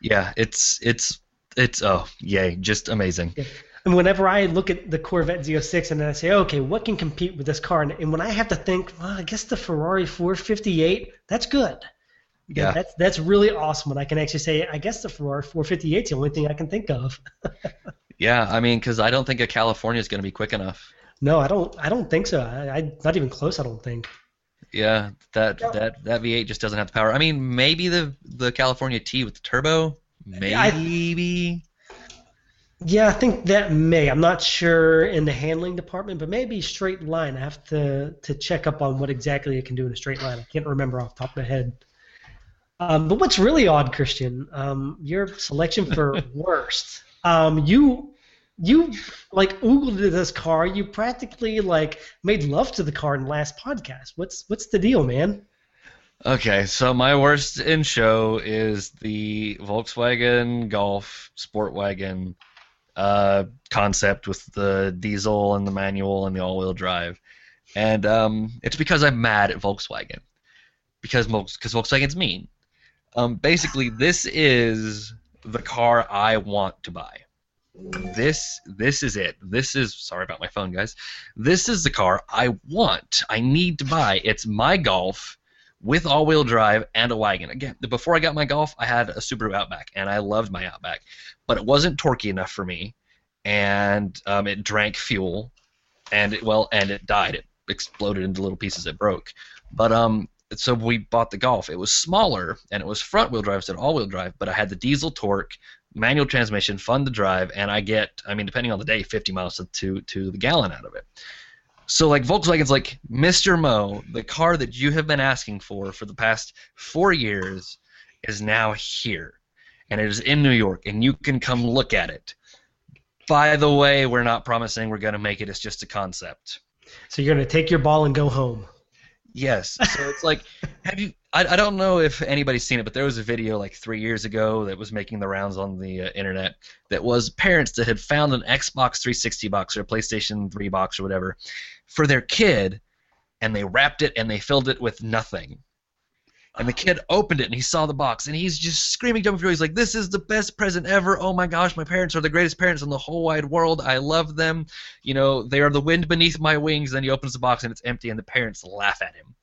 Yeah, it's it's it's oh yay, just amazing. Yeah. And whenever I look at the Corvette Z06 and then I say, okay, what can compete with this car? And, and when I have to think, well, I guess the Ferrari 458, that's good. Yeah, that's that's really awesome. And I can actually say, I guess the Ferrari 458 is the only thing I can think of. (laughs) yeah, I mean, because I don't think a California is going to be quick enough. No, I don't. I don't think so. I, I not even close. I don't think. Yeah, that yeah. that that V8 just doesn't have the power. I mean, maybe the the California T with the turbo, maybe. Yeah, I think that may. I'm not sure in the handling department, but maybe straight line. I have to to check up on what exactly it can do in a straight line. I can't remember off the top of my head. Um, but what's really odd, Christian, um, your selection for (laughs) worst. Um, you you like oogled this car. You practically like made love to the car in the last podcast. What's what's the deal, man? Okay, so my worst in show is the Volkswagen Golf Sport Wagon uh, concept with the diesel and the manual and the all-wheel drive, and um, it's because I'm mad at Volkswagen because because Volkswagen's mean. Um, basically, this is the car I want to buy. This this is it. This is sorry about my phone, guys. This is the car I want. I need to buy. It's my Golf with all-wheel drive and a wagon. Again, before I got my Golf, I had a Subaru Outback, and I loved my Outback, but it wasn't torquey enough for me, and um, it drank fuel, and it well, and it died. It exploded into little pieces. It broke, but um, so we bought the Golf. It was smaller, and it was front-wheel drive instead of all-wheel drive, but I had the diesel torque, manual transmission, fun to drive, and I get, I mean, depending on the day, 50 miles to to the gallon out of it. So like Volkswagen's like Mr. Mo, the car that you have been asking for for the past four years is now here, and it is in New York, and you can come look at it. By the way, we're not promising we're gonna make it. It's just a concept. So you're gonna take your ball and go home. Yes. So it's like, (laughs) have you? I, I don't know if anybody's seen it, but there was a video like three years ago that was making the rounds on the uh, internet. That was parents that had found an Xbox 360 box or a PlayStation 3 box or whatever for their kid, and they wrapped it and they filled it with nothing. And the kid opened it and he saw the box and he's just screaming jump through. He's like, "This is the best present ever! Oh my gosh, my parents are the greatest parents in the whole wide world. I love them. You know, they are the wind beneath my wings." And then he opens the box and it's empty, and the parents laugh at him.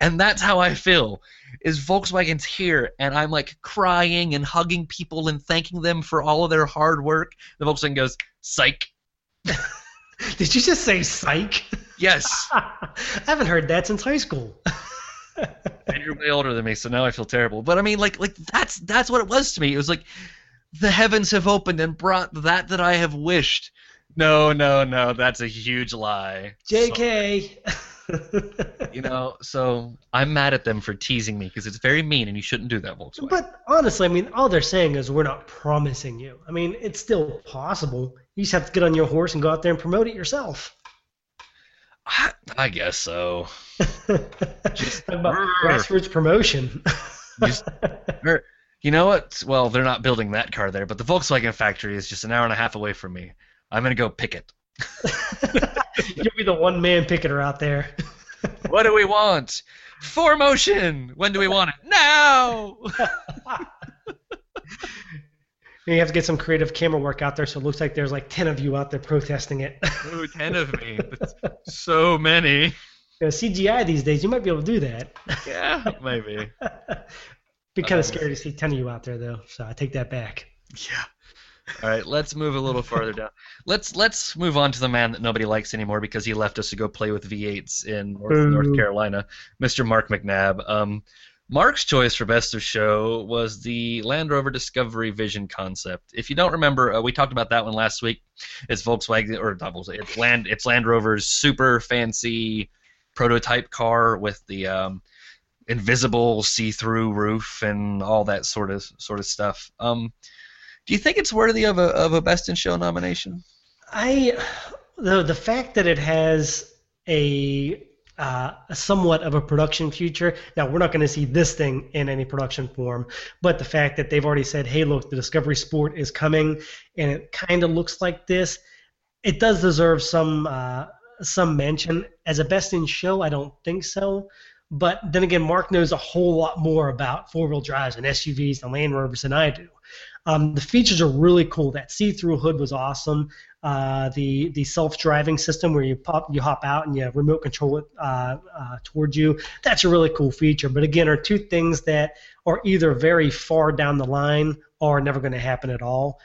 And that's how I feel. Is Volkswagen's here, and I'm like crying and hugging people and thanking them for all of their hard work. The Volkswagen goes, "Psych." (laughs) Did you just say psych? Yes. (laughs) I haven't heard that since high school. (laughs) (laughs) and you're way older than me, so now I feel terrible. But I mean, like, like that's that's what it was to me. It was like the heavens have opened and brought that that I have wished. No, no, no, that's a huge lie. JK. you know, so I'm mad at them for teasing me because it's very mean, and you shouldn't do that, Volkswagen. But honestly, I mean, all they're saying is we're not promising you. I mean, it's still possible. You just have to get on your horse and go out there and promote it yourself. I, (laughs) I guess so. (laughs) Just about grassroots promotion. Just, you know what? Well, they're not building that car there, but the Volkswagen factory is just an hour and a half away from me. I'm gonna go pick it. (laughs) You'll be the one man picketer out there. what do we want? For motion. When do we want it? Now. You have to get some creative camera work out there, so it looks like there's like ten of you out there protesting it. Ooh, ten of me. (laughs) That's so many. You know, CGI these days, you might be able to do that. Yeah, maybe. (laughs) be kind of scary to see ten of you out there, though. So I take that back. Yeah. All right, let's move a little farther down. Let's let's move on to the man that nobody likes anymore because he left us to go play with V8s in North, North Carolina, Mr. Mark McNabb. Um, Mark's choice for best of show was the Land Rover Discovery Vision concept. If you don't remember, uh, we talked about that one last week. It's Volkswagen or not. It's Land. It's Land Rover's super fancy prototype car with the um, invisible see-through roof and all that sort of sort of stuff. Um, do you think it's worthy of a of a best in show nomination? I the the fact that it has a uh, somewhat of a production future. Now we're not going to see this thing in any production form, but the fact that they've already said, "Hey, look, the Discovery Sport is coming," and it kind of looks like this, it does deserve some uh, some mention as a best in show. I don't think so. But then again, Mark knows a whole lot more about four wheel drives and SUVs and Land Rovers than I do. Um, the features are really cool. That see-through hood was awesome. Uh, the the self-driving system where you pop you hop out and you remote control it uh, uh, towards you. That's a really cool feature. But again, are two things that are either very far down the line or never going to happen at all.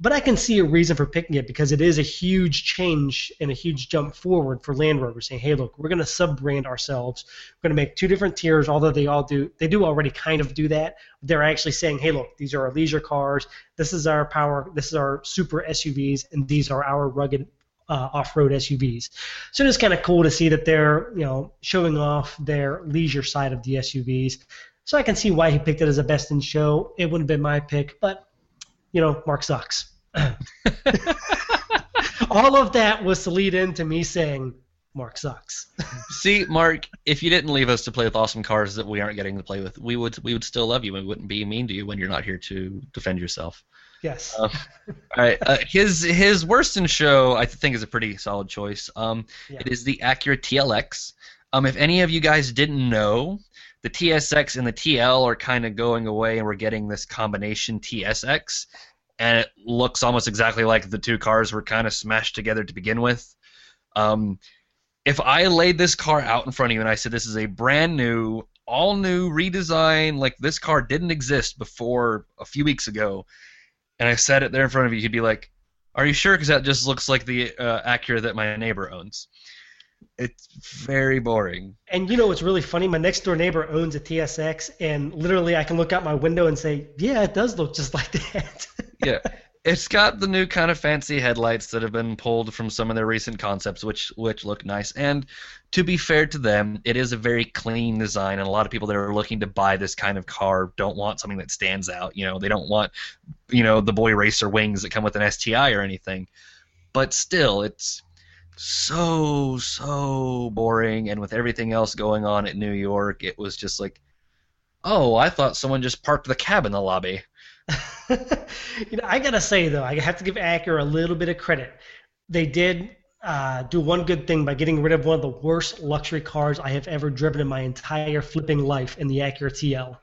But I can see a reason for picking it because it is a huge change and a huge jump forward for Land Rover, saying, "Hey, look, we're going to sub-brand ourselves. We're going to make two different tiers, although they all do, they do already kind of do that. They're actually saying, "Hey, look, these are our leisure cars. This is our power. This is our super SUVs, and these are our rugged uh, off-road SUVs. So it's kind of cool to see that they're you know showing off their leisure side of the SUVs. So I can see why he picked it as a best in show. It wouldn't have been my pick, but you know, Mark sucks. All of that was to lead into me saying Mark sucks. See, Mark, if you didn't leave us to play with awesome cars that we aren't getting to play with, we would we would still love you and we wouldn't be mean to you when you're not here to defend yourself. Yes. Um, all right. Uh, his his worst in show, I think, is a pretty solid choice. Um, Yeah. It is the Acura TLX. Um, if any of you guys didn't know, the TSX and the TL are kind of going away, and we're getting this combination TSX, and it looks almost exactly like the two cars were kind of smashed together to begin with. Um, if I laid this car out in front of you and I said this is a brand new, all new redesign, like this car didn't exist before a few weeks ago, and I set it there in front of you, you'd be like, "Are you sure?" Because that just looks like the uh, Acura that my neighbor owns. It's very boring. And you know what's really funny? My next door neighbor owns a TSX, and literally I can look out my window and say, "Yeah, it does look just (laughs) like that." Yeah, it's got the new kind of fancy headlights that have been pulled from some of their recent concepts, which which look nice. And to be fair to them, it is a very clean design, and a lot of people that are looking to buy this kind of car don't want something that stands out. You know, they don't want, you know, the boy racer wings that come with an STI or anything. But still, it's so so boring, and with everything else going on at New York, it was just like, oh, I thought someone just parked the cab in the lobby. (laughs) you know, I gotta say though, I have to give Acura a little bit of credit. They did uh, do one good thing by getting rid of one of the worst luxury cars I have ever driven in my entire flipping life in the Acura TL.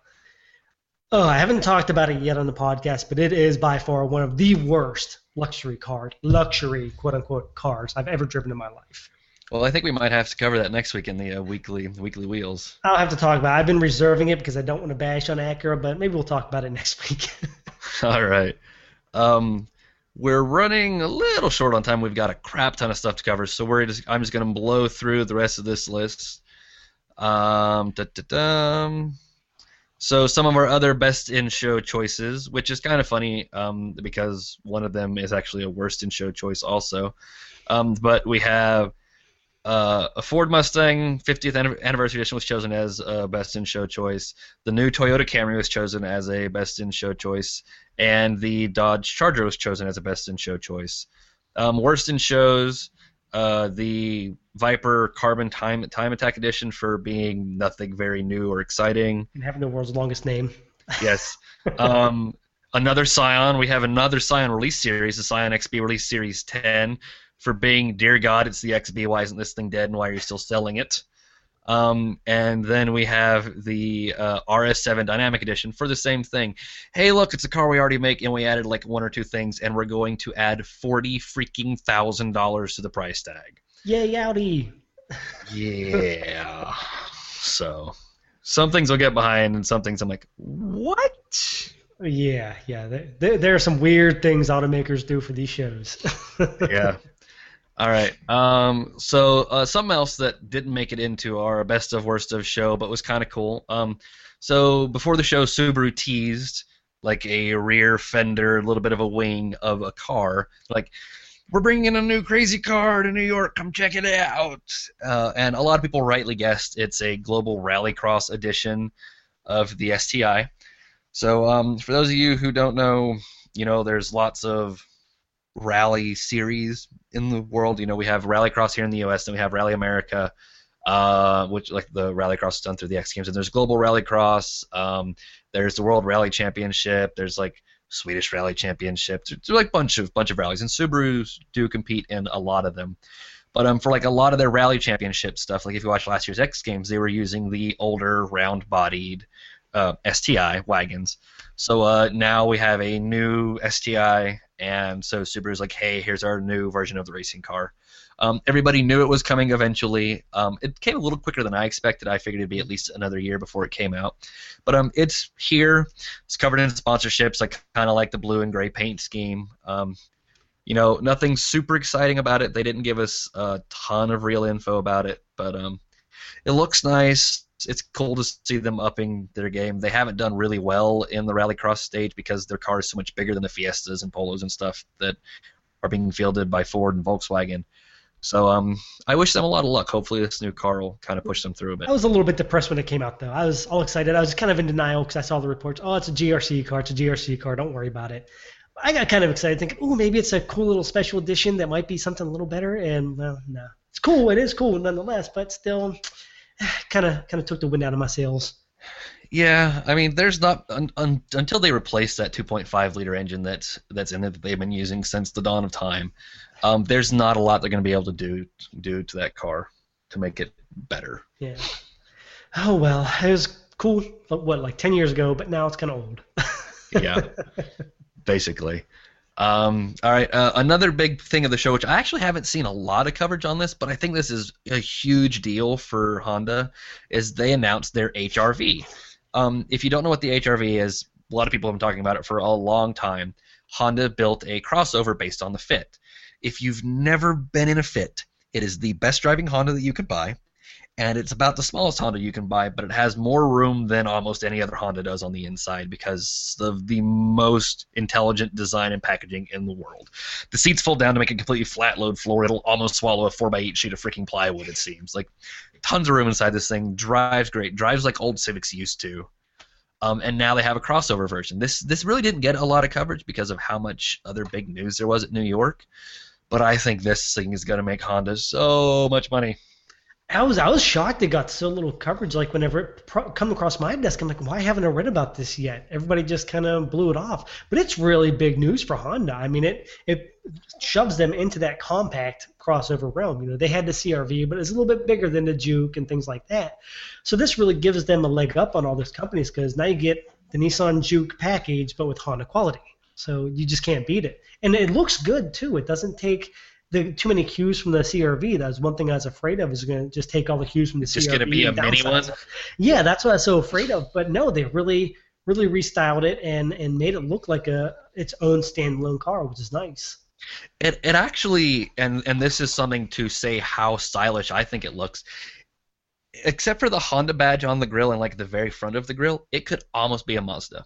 Oh, I haven't talked about it yet on the podcast, but it is by far one of the worst luxury cars, luxury quote unquote cars I've ever driven in my life. Well, I think we might have to cover that next week in the uh, weekly weekly wheels. I'll have to talk about. it. I've been reserving it because I don't want to bash on Acura, but maybe we'll talk about it (laughs) next week. (laughs) All right. Um, we're running a little short on time. We've got a crap ton of stuff to cover, so we're just I'm just gonna blow through the rest of this list. Um, da-da-dum. So some of our other best in show choices, which is kind of funny, um, because one of them is actually a worst in show choice also. Um, but we have uh, a Ford Mustang 50th anniversary edition was chosen as a best in show choice. The new Toyota Camry was chosen as a best in show choice, and the Dodge Charger was chosen as a best in show choice. Um, worst in shows, uh, the Viper Carbon Time Time Attack Edition for being nothing very new or exciting. and having the world's longest name. (laughs) Yes. Um, another Scion. We have another Scion release series, the Scion XB release series 10, for being, dear God, it's the XB. Why isn't this thing dead? And why are you still selling it? Um, and then we have the uh, RS7 Dynamic Edition for the same thing. Hey, look, it's a car we already make, and we added like one or two things, and we're going to add forty freaking thousand dollars to the price tag. Yay, Audi! Yeah. so some things I'll get behind, and some things I'm like, what? Yeah, yeah. There, there, there are some weird things automakers do for these shows. (laughs) yeah. All right. Um, so uh, something else that didn't make it into our best of worst of show, but was kind of cool. Um, so before the show, Subaru teased like a rear fender, a little bit of a wing of a car, like. We're bringing in a new crazy car to New York. Come check it out. Uh, and a lot of people rightly guessed it's a global rallycross edition of the STI. So um, for those of you who don't know, you know, there's lots of rally series in the world. You know, we have Rallycross here in the U.S. and we have Rally America, uh, which like the Rallycross is done through the X Games. And there's Global Rallycross. Um, there's the World Rally Championship. There's like Swedish Rally Championship. There's like bunch of bunch of rallies, and Subarus do compete in a lot of them. But um, for like a lot of their rally championship stuff, like if you watch last year's X Games, they were using the older round-bodied uh, STI wagons. So uh, now we have a new STI, and so Subaru's like, hey, here's our new version of the racing car. Um, everybody knew it was coming eventually. Um, it came a little quicker than I expected. I figured it'd be at least another year before it came out. But um, it's here. It's covered in sponsorships. I kind of like the blue and gray paint scheme. Um, you know, nothing super exciting about it. They didn't give us a ton of real info about it, but um, it looks nice. It's cool to see them upping their game. They haven't done really well in the rallycross stage because their car is so much bigger than the Fiestas and Polos and stuff that are being fielded by Ford and Volkswagen. So um, I wish them a lot of luck. Hopefully, this new car will kind of push them through a bit. I was a little bit depressed when it came out, though. I was all excited. I was kind of in denial because I saw the reports. Oh, it's a GRC car. It's a GRC car. Don't worry about it. I got kind of excited, thinking, oh, maybe it's a cool little special edition that might be something a little better. And well, no, it's cool. It is cool nonetheless, but still, kind of kind of took the wind out of my sails. Yeah, I mean, there's not un, un, until they replace that 2.5 liter engine that's that's in it that they've been using since the dawn of time. Um, there's not a lot they're going to be able to do do to that car to make it better. Yeah. Oh well, it was cool. What like 10 years ago, but now it's kind of old. yeah, (laughs) basically. Um, all right, uh, another big thing of the show, which I actually haven't seen a lot of coverage on this, but I think this is a huge deal for Honda, is they announced their HRV. Um, if you don't know what the HRV is, a lot of people have been talking about it for a long time. Honda built a crossover based on the Fit. If you've never been in a Fit, it is the best driving Honda that you could buy and it's about the smallest Honda you can buy, but it has more room than almost any other Honda does on the inside because of the most intelligent design and packaging in the world. The seats fold down to make a completely flat load floor. It'll almost swallow a 4x8 sheet of freaking plywood, it seems. Like, tons of room inside this thing. Drives great. Drives like old Civics used to. Um, and now they have a crossover version. This this really didn't get a lot of coverage because of how much other big news there was at New York. But I think this thing is going to make Honda so much money. I was I was shocked it got so little coverage. Like whenever it pro- come across my desk, I'm like, why haven't I read about this yet? Everybody just kind of blew it off. But it's really big news for Honda. I mean, it it shoves them into that compact crossover realm. You know, they had the CRV, but it's a little bit bigger than the Juke and things like that. So this really gives them a leg up on all those companies because now you get the Nissan Juke package, but with Honda quality. So you just can't beat it, and it looks good too. It doesn't take the too many cues from the CRV. That was one thing I was afraid of. Is going to just take all the cues from the it's CRV. Just going to be a mini one. Yeah, that's what I was so afraid of. But no, they really really restyled it and and made it look like a its own standalone car, which is nice. It it actually and and this is something to say how stylish I think it looks. Except for the Honda badge on the grill and like the very front of the grill, it could almost be a Mazda.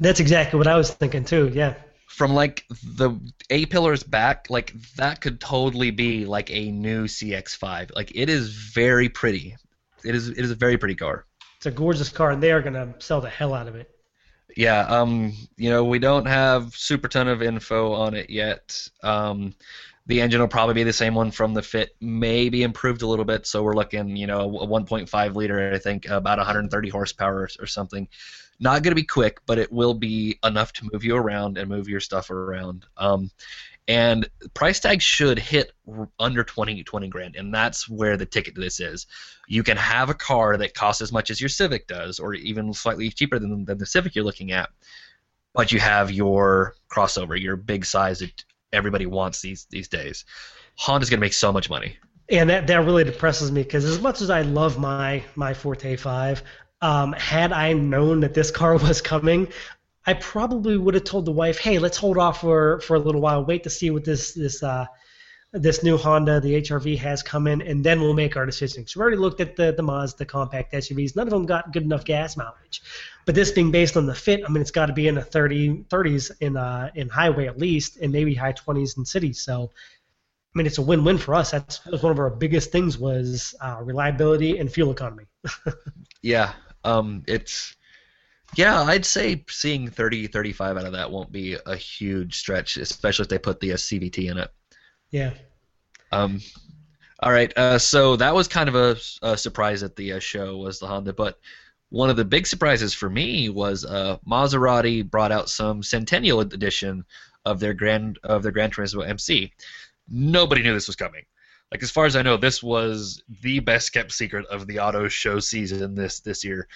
That's exactly what I was thinking too. Yeah from like the A pillars back, like that could totally be like a new CX5. Like it is very pretty. It is it is a very pretty car. It's a gorgeous car, and they are gonna sell the hell out of it. Yeah, um, you know, we don't have super ton of info on it yet. Um, the engine will probably be the same one from the Fit, maybe improved a little bit. So we're looking, you know, a 1.5 liter, I think, about 130 horsepower or, or something. Not going to be quick, but it will be enough to move you around and move your stuff around. Um, and price tag should hit under 20, 20 grand, and that's where the ticket to this is. You can have a car that costs as much as your Civic does, or even slightly cheaper than, than the Civic you're looking at, but you have your crossover, your big size that everybody wants these these days. Honda's going to make so much money and that that really depresses me because as much as I love my my Forte Five, um, had I known that this car (laughs) was coming, I probably would have told the wife, "Hey, let's hold off for, for a little while, wait to see what this this uh, this new Honda, the HRV, has come in, and then we'll make our decision." So we already looked at the the Mazda compact SUVs. None of them got good enough gas mileage, but this being based on the Fit, I mean, it's got to be in the 30 30s in uh, in highway at least, and maybe high 20s in cities. So. I mean, it's a win-win for us. That's, that was one of our biggest things was uh, reliability and fuel economy. (laughs) yeah, um, it's yeah, I'd say seeing 30, 35 out of that won't be a huge stretch, especially if they put the uh, CVT in it. Yeah. Um, all right. Uh, so that was kind of a, a surprise at the uh, show was the Honda, but one of the big surprises for me was uh, Maserati brought out some Centennial edition of their Grand of their Gran Turismo MC. Nobody knew this was coming. Like as far as I know, this was the best kept secret of the auto show season this this year.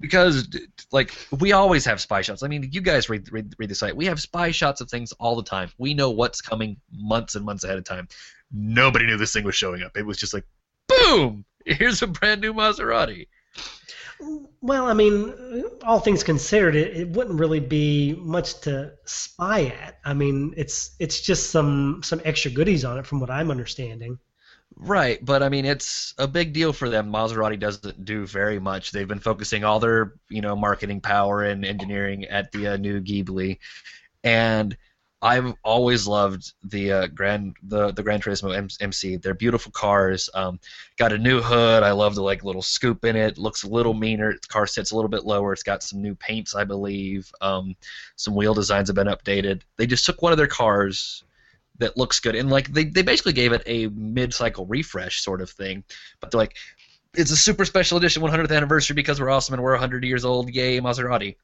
because like we always have spy shots. I mean, you guys read, read read the site. We have spy shots of things all the time. We know what's coming months and months ahead of time. Nobody knew this thing was showing up. It was just like, boom! Here's a brand new Maserati. Well, I mean, all things considered, it, it wouldn't really be much to spy at. I mean, it's it's just some some extra goodies on it, from what I'm understanding. Right, but I mean, it's a big deal for them. Maserati doesn't do very much. They've been focusing all their, you know, marketing power and engineering at the uh, new Ghibli, and I've always loved the uh, Grand the the Gran Turismo MC. They're beautiful cars. Um, got a new hood. I love the like little scoop in it. Looks a little meaner. The car sits a little bit lower. It's got some new paints, I believe. Um, some wheel designs have been updated. They just took one of their cars that looks good and like they, they basically gave it a mid-cycle refresh sort of thing but they're like it's a super special edition 100th anniversary because we're awesome and we're 100 years old yay maserati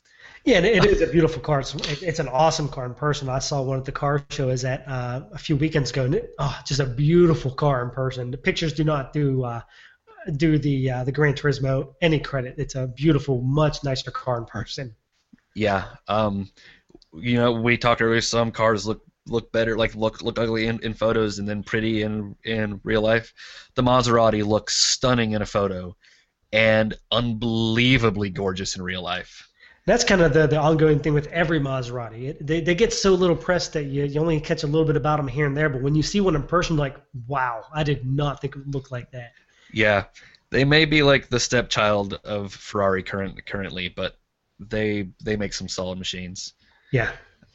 Yeah, and it is a beautiful car. It's, it's an awesome car in person. I saw one at the car show is at uh, a few weekends ago, and it, oh, just a beautiful car in person. The pictures do not do uh, do the uh, the Gran Turismo any credit. It's a beautiful, much nicer car in person. yeah um you know we talked earlier some cars look look better like look look ugly in, in photos and then pretty in in real life the maserati looks stunning in a photo and unbelievably gorgeous in real life That's kind of the, the ongoing thing with every Maserati. It, they, they get so little press that you, you only catch a little bit about them here and there, but when you see one in person, you're like, wow, I did not think it would look like that. Yeah, they may be like the stepchild of Ferrari current currently, but they they make some solid machines. Yeah.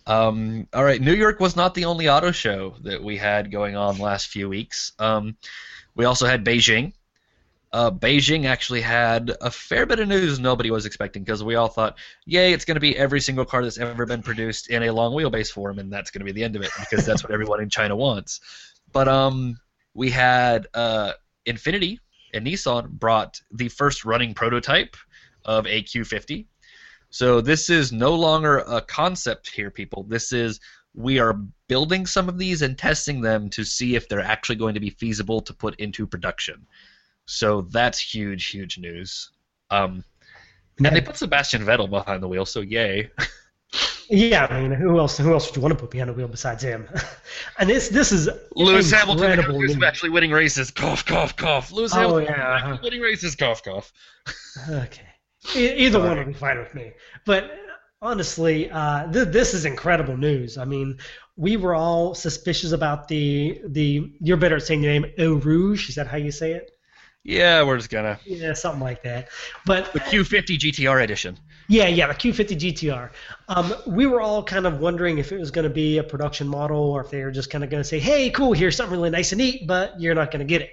Um, all right, New York was not the only auto show that we had going on last few weeks. Um, we also had Beijing. Uh, Beijing actually had a fair bit of news nobody was expecting because we all thought, yay, it's going to be every single car that's ever been produced in a long wheelbase form, and that's going to be the end of it because that's what everyone in China wants. But um, we had uh, Infiniti and Nissan brought the first running prototype of a Q50. So this is no longer a concept here, people. This is we are building some of these and testing them to see if they're actually going to be feasible to put into production. So that's huge, huge news. Um, and they put Sebastian Vettel behind the wheel, so yay. Yeah, I mean, who else? Who else would you want to put behind the wheel besides him? (laughs) and this this is Lewis Hamilton news. actually winning races. Cough, cough, cough. Lewis Oh, Hamilton yeah, uh-huh. winning races. Cough, cough. Okay. E- either one would be fine with me. But honestly, uh, th- this is incredible news. I mean, we were all suspicious about the the. You're better at saying the name Eau Rouge. Is that how you say it? Yeah, we're just gonna Yeah, something like that. But the Q50 GTR edition. Yeah, yeah, the Q50 GTR. Um, we were all kind of wondering if it was going to be a production model or if they were just kind of going to say, "Hey, cool, here's something really nice and neat," but you're not going to get it.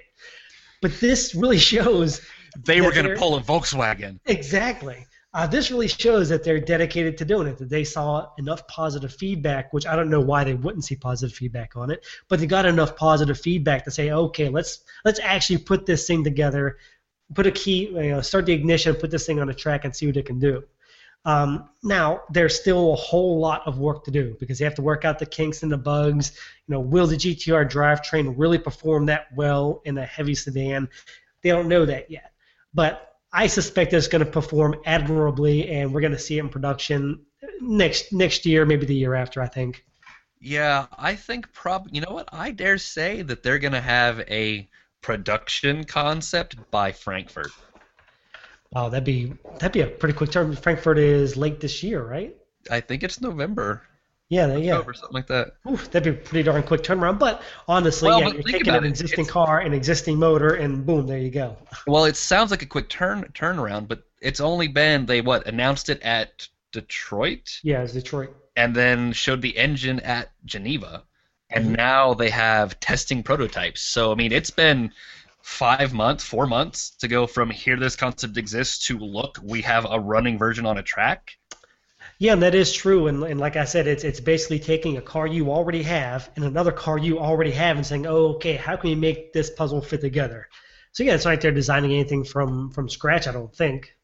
But this really (laughs) shows They were gonna pull a Volkswagen. exactly. Uh, this really shows that they're dedicated to doing it. That they saw enough positive feedback, which I don't know why they wouldn't see positive feedback on it, but they got enough positive feedback to say, "Okay, let's let's actually put this thing together, put a key, you know, start the ignition, put this thing on the track, and see what it can do." Um, now, there's still a whole lot of work to do because they have to work out the kinks and the bugs. You know, will the GTR drivetrain really perform that well in a heavy sedan? They don't know that yet. But I suspect it's going to perform admirably, and we're going to see it in production next next year, maybe the year after. I think. Yeah, I think prob. You know what? I dare say that they're gonna have a production concept by Frankfurt. Wow, that'd be that'd be a pretty quick turn. Frankfurt is late this year, right? I think it's November, Yeah, yeah. October, something like that. Oof, that'd be a pretty darn quick turnaround. But honestly, Well, yeah, but you're taking an it. existing car, an existing motor, and boom, there you go. (laughs) Well, it sounds like a quick turn turnaround, but it's only been they what announced it at Detroit Yeah, it's Detroit. and then showed the engine at Geneva, and mm-hmm. now they have testing prototypes. So I mean, it's been five months, four months to go from here this concept exists to look we have a running version on a track. Yeah, and that is true. And, and like I said, it's it's basically taking a car you already have and another car you already have and saying, oh, okay, how can we make this puzzle fit together? So yeah, it's not like they're designing anything from from scratch. I don't think.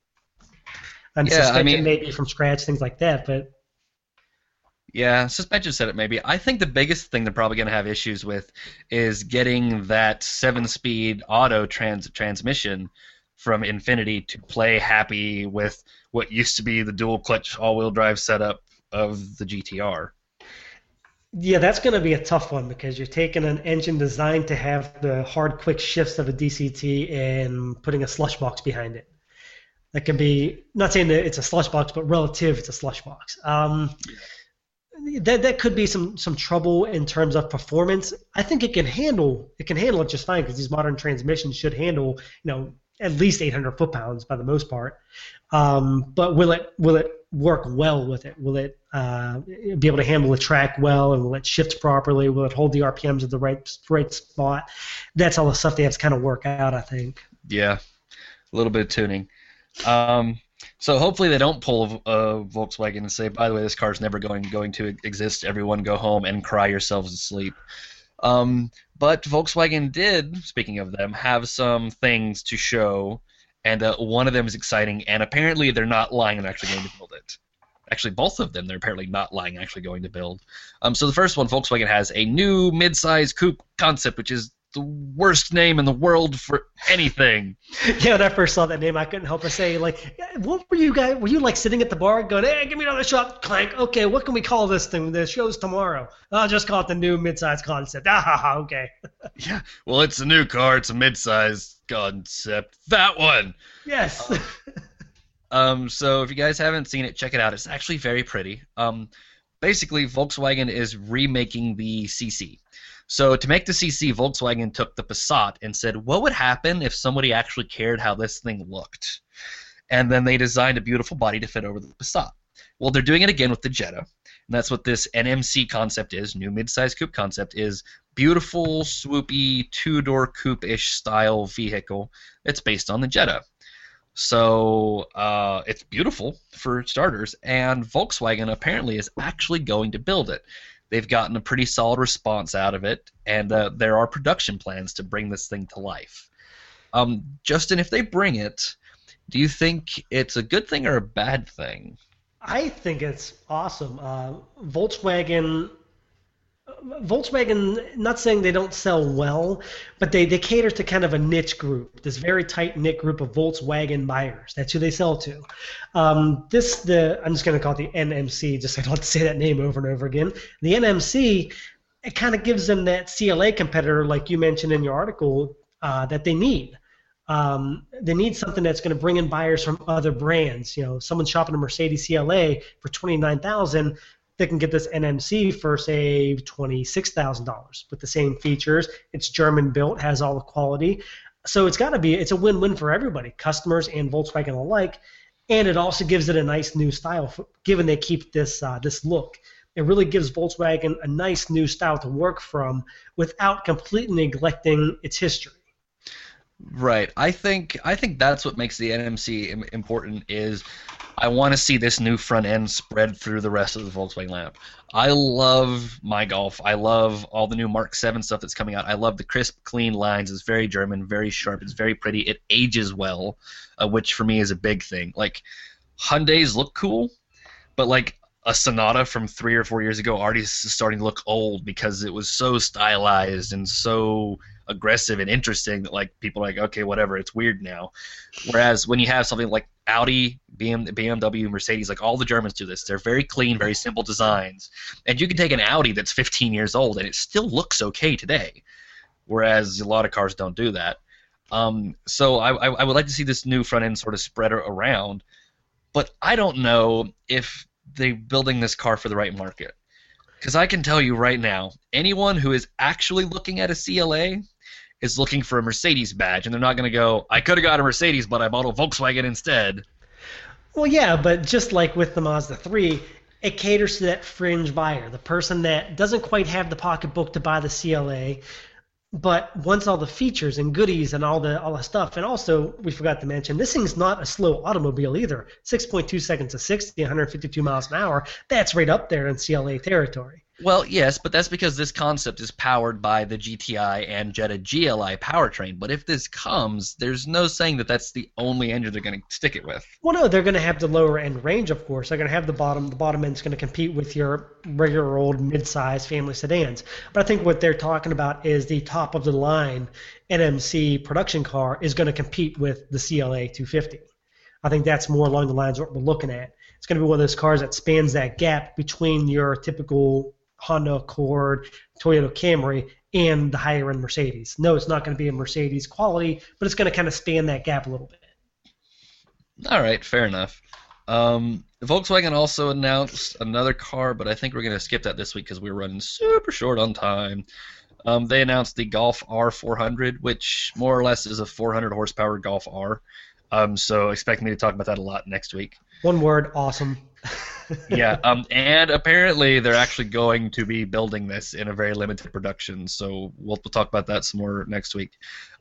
I'm Yeah, I suspecting mean- maybe from scratch things like that, but Yeah, suspension said it maybe. I think the biggest thing they're probably going to have issues with is getting that seven-speed auto trans transmission from Infiniti to play happy with what used to be the dual clutch all wheel drive setup of the GTR. Yeah, that's going to be a tough one because you're taking an engine designed to have the hard, quick shifts of a DCT and putting a slush box behind it. That can be not saying that it's a slush box, but relative, it's a slush box. Um, that that could be some some trouble in terms of performance. I think it can handle it can handle it just fine because these modern transmissions should handle you know at least 800 foot pounds by the most part. Um, but will it will it work well with it? Will it uh, be able to handle the track well, and will it shift properly? Will it hold the RPMs at the right right spot? That's all the stuff they have to kind of work out. I think. Yeah, a little bit of tuning. Um, so hopefully they don't pull a, a Volkswagen and say, by the way, this car's never going going to exist. Everyone go home and cry yourselves to sleep. Um, but Volkswagen did, speaking of them, have some things to show, and uh, one of them is exciting. And apparently they're not lying. They're actually going to build it. Actually, both of them they're apparently not lying. Actually going to build. Um, so the first one, Volkswagen has a new mid-size coupe concept, which is the worst name in the world for anything. (laughs) Yeah, when I first saw that name, I couldn't help but say, like, what were you guys? Were you like sitting at the bar going, "Hey, give me another shot, clank"? Okay, what can we call this thing? The show's tomorrow. I'll just call it the new midsize concept. Ah, ha, ha, okay. (laughs) yeah, well, it's a new car. It's a midsize concept. That one. Yes. um, um, so if you guys haven't seen it, check it out. It's actually very pretty. Um, basically, Volkswagen is remaking the CC. So to make the CC, Volkswagen took the Passat and said, what would happen if somebody actually cared how this thing looked? And then they designed a beautiful body to fit over the Passat. Well, they're doing it again with the Jetta. And that's what this NMC concept is, new midsize coupe concept, is beautiful, swoopy, two-door coupe-ish style vehicle. It's based on the Jetta. So uh, it's beautiful for starters, and Volkswagen apparently is actually going to build it. They've gotten a pretty solid response out of it, and uh, there are production plans to bring this thing to life. Um, Justin, if they bring it, do you think it's a good thing or a bad thing? I think it's awesome. Uh, Volkswagen Volkswagen, not saying they don't sell well, but they, they cater to kind of a niche group, this very tight knit group of Volkswagen buyers. That's who they sell to. Um, this the I'm just going to call it the NMC, just so I don't have to say that name over and over again. The NMC, it kind of gives them that CLA competitor, like you mentioned in your article, uh, that they need. Um, they need something that's going to bring in buyers from other brands. You know, someone shopping a Mercedes CLA for twenty nine thousand they can get this NMC for say twenty-six thousand dollars with the same features. It's German built, has all the quality, so it's got to be it's a win-win for everybody, customers and Volkswagen alike, and it also gives it a nice new style, for, given they keep this uh, this look. It really gives Volkswagen a nice new style to work from without completely neglecting its history. Right. I think I think that's what makes the NMC important is I want to see this new front end spread through the rest of the Volkswagen lineup. I love my Golf. I love all the new Mark 7 stuff that's coming out. I love the crisp, clean lines. It's very German, very sharp. It's very pretty. It ages well, uh, which for me is a big thing. Like Hyundai's look cool, but like a Sonata from three or four years ago already starting to look old because it was so stylized and so aggressive and interesting that like people are like okay whatever it's weird now. Whereas when you have something like audi bmw mercedes like all the germans do this. They're very clean very simple designs. And you can take an audi that's 15 years old and it still looks okay today whereas a lot of cars don't do that. Um, so I, I would like to see this new front end sort of spread around but i don't know if they're building this car for the right market. Because I can tell you right now, anyone who is actually looking at a CLA is looking for a Mercedes badge, and they're not going to go, I could have got a Mercedes, but I bought a Volkswagen instead. Well, yeah, but just like with the Mazda 3, it caters to that fringe buyer, the person that doesn't quite have the pocketbook to buy the CLA, but wants all the features and goodies and all the all the stuff. And also, we forgot to mention, this thing's not a slow automobile either. 6.2 seconds to 60, 152 miles an hour. That's right up there in CLA territory. Well, yes, but that's because this concept is powered by the GTI and Jetta GLI powertrain. But if this comes, there's no saying that that's the only engine they're going to stick it with. Well, no, they're going to have the lower end range, of course. They're going to have the bottom. The bottom end's going to compete with your regular old mid-size family sedans. But I think what they're talking about is the top of the line NMC production car is going to compete with the CLA 250. I think that's more along the lines of what we're looking at. It's going to be one of those cars that spans that gap between your typical Honda Accord, Toyota Camry, and the higher end Mercedes. No, it's not going to be a Mercedes quality, but it's going to kind of span that gap a little bit. All right, fair enough. Um, Volkswagen also announced another car, but I think we're going to skip that this week because we're running super short on time. Um, they announced the Golf R400, which more or less is a 400 horsepower Golf R. Um, so expect me to talk about that a lot next week. One word, awesome. (laughs) yeah, um, and apparently they're actually going to be building this in a very limited production. So we'll, we'll talk about that some more next week.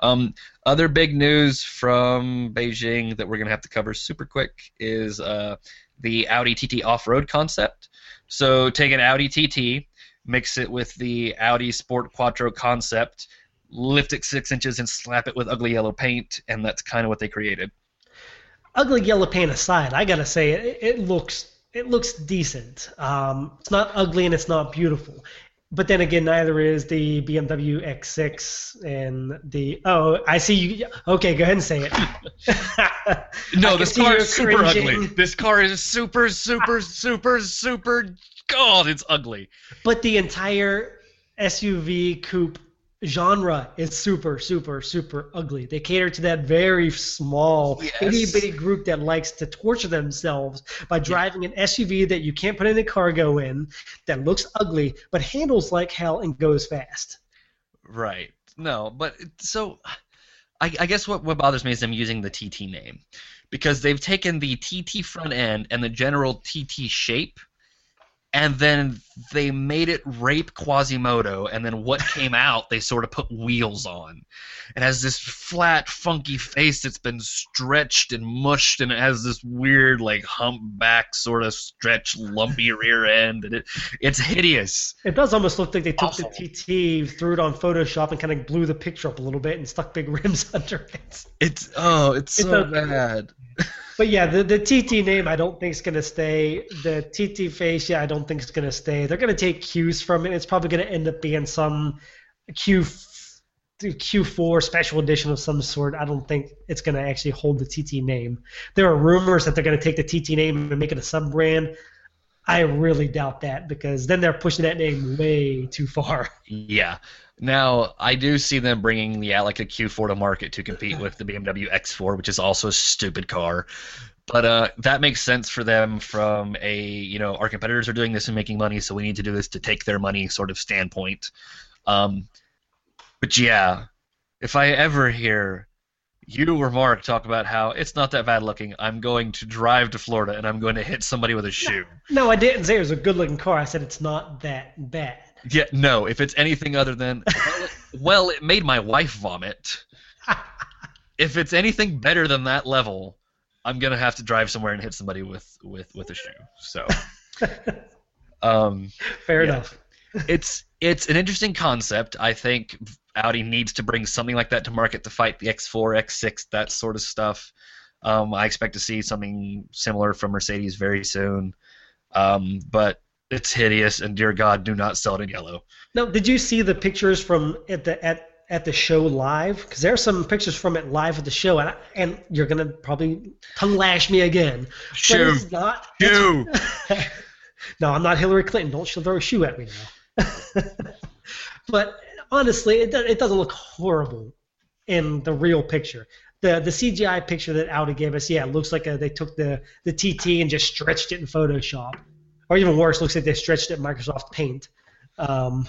Um, other big news from Beijing that we're going to have to cover super quick is uh, the Audi TT off-road concept. So take an Audi TT, mix it with the Audi Sport Quattro concept, lift it six inches and slap it with ugly yellow paint, and that's kind of what they created. Ugly yellow paint aside, I gotta say it, it looks it looks decent. Um, it's not ugly and it's not beautiful, but then again, neither is the BMW X6 and the oh, I see you. Okay, go ahead and say it. (laughs) no, this car is super cringing. ugly. This car is super, super, super, super. God, it's ugly. But the entire SUV coupe genre is super, super, super ugly. They cater to that very small, yes. itty bitty group that likes to torture themselves by driving an SUV that you can't put any cargo in, that looks ugly, but handles like hell and goes fast. Right. No, but so I, I guess what, what bothers me is them using the TT name. Because they've taken the TT front end and the general TT shape and then they made it rape Quasimodo, and then what came out they sort of put wheels on. It has this flat, funky face that's been stretched and mushed, and it has this weird, like humpback sort of stretched, lumpy (laughs) rear end, and it it's hideous. It does almost look like they took Awful. the TT, threw it on Photoshop, and kind of blew the picture up a little bit and stuck big (laughs) rims under it. It's oh, it's so bad. (laughs) But yeah, the, the TT name I don't think is going to stay. The TT face, yeah, I don't think is going to stay. They're going to take cues from it. It's probably going to end up being some Q Q4 special edition of some sort. I don't think it's going to actually hold the TT name. There are rumors that they're going to take the TT name and make it a sub brand. I really doubt that because then they're pushing that name way too far. (laughs) Yeah. Now, I do see them bringing the Aleca Q4 to market to compete with the BMW X4, which is also a stupid car. But uh, that makes sense for them from a, you know, our competitors are doing this and making money, so we need to do this to take their money sort of standpoint. Um, but yeah, if I ever hear you or Mark talk about how it's not that bad looking, I'm going to drive to Florida and I'm going to hit somebody with a shoe. No, no I didn't say it was a good looking car. I said it's not that bad. Yeah, no. If it's anything other than well, it, well, it made my wife vomit. (laughs) if it's anything better than that level, I'm gonna have to drive somewhere and hit somebody with with with a shoe. So, (laughs) um, fair yeah. enough. (laughs) it's it's an interesting concept. I think Audi needs to bring something like that to market to fight the X4, X6, that sort of stuff. Um, I expect to see something similar from Mercedes very soon. Um, but it's hideous, and dear God, do not sell it in yellow. Now, did you see the pictures from at the at at the show live? Because there are some pictures from it live at the show, and I, and you're gonna probably tongue lash me again. Shoe. not. Shoe. (laughs) no, I'm not Hillary Clinton. Don't throw a shoe at me now. (laughs) but honestly, it it doesn't look horrible in the real picture. The, the CGI picture that Audi gave us, yeah, it looks like a, they took the, the TT and just stretched it in Photoshop or even worse, looks like they stretched it in Microsoft Paint. Um,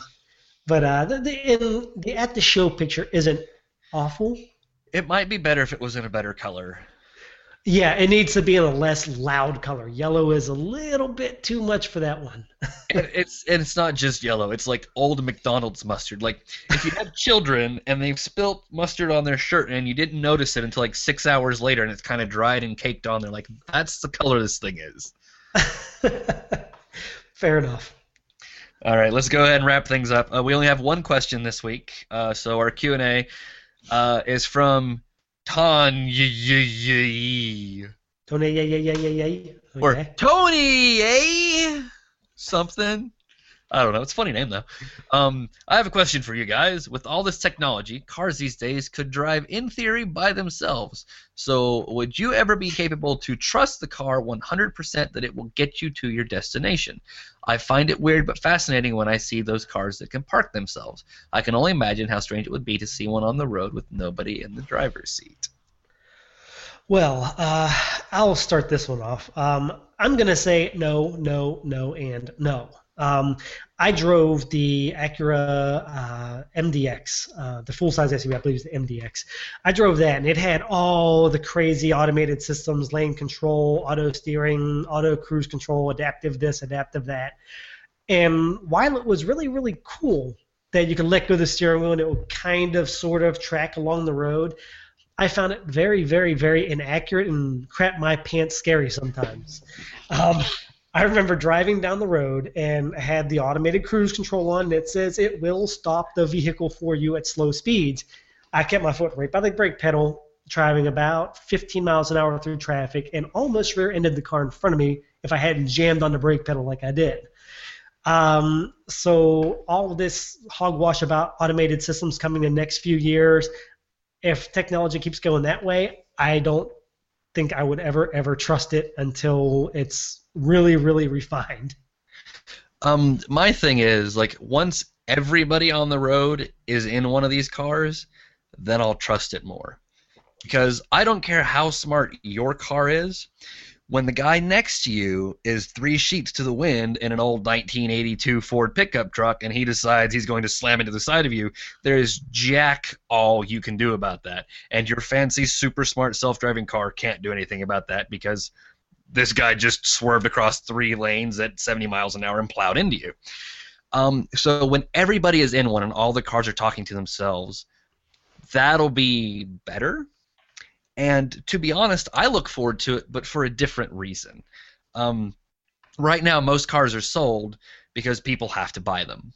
but uh, the, the, in, the at the show picture isn't awful. It might be better if it was in a better color. Yeah, it needs to be in a less loud color. Yellow is a little bit too much for that one. (laughs) and it's and it's not just yellow. It's like old McDonald's mustard. Like if you have children and they've spilt mustard on their shirt and you didn't notice it until like six hours later and it's kind of dried and caked on there, like that's the color this thing is. (laughs) Fair enough. All right, let's go ahead and wrap things up. Uh, we only have one question this week, uh, so our Q and A uh, is from Ton Tony, yeah, yeah, yeah, yeah, yeah. or Tony, eh? Something. I don't know. It's a funny name though. Um, I have a question for you guys. With all this technology, cars these days could drive in theory by themselves. So, would you ever be capable to trust the car 100% that it will get you to your destination? I find it weird but fascinating when I see those cars that can park themselves. I can only imagine how strange it would be to see one on the road with nobody in the driver's seat. Well, uh, I'll start this one off. Um, I'm going to say no, no, no, and no. Um, I drove the Acura uh, MDX, uh, the full-size SUV, I believe is the MDX. I drove that, and it had all the crazy automated systems, lane control, auto steering, auto cruise control, adaptive this, adaptive that. And while it was really, really cool that you could let go of the steering wheel and it would kind of, sort of track along the road, I found it very, very, very inaccurate and crap my pants scary sometimes. Um, I remember driving down the road and I had the automated cruise control on that says it will stop the vehicle for you at slow speeds. I kept my foot right by the brake pedal, driving about 15 miles an hour through traffic, and almost rear-ended the car in front of me if I hadn't jammed on the brake pedal like I did. Um, so all this hogwash about automated systems coming in the next few years, if technology keeps going that way, I don't think I would ever ever trust it until it's really really refined. Um, my thing is like once everybody on the road is in one of these cars, then I'll trust it more. Because I don't care how smart your car is, when the guy next to you is three sheets to the wind in an old 1982 Ford pickup truck and he decides he's going to slam into the side of you, there is jack all you can do about that. And your fancy super smart self-driving car can't do anything about that because this guy just swerved across three lanes at 70 miles an hour and plowed into you. Um, so when everybody is in one and all the cars are talking to themselves, that'll be better. And to be honest, I look forward to it, but for a different reason. Um, right now, most cars are sold because people have to buy them.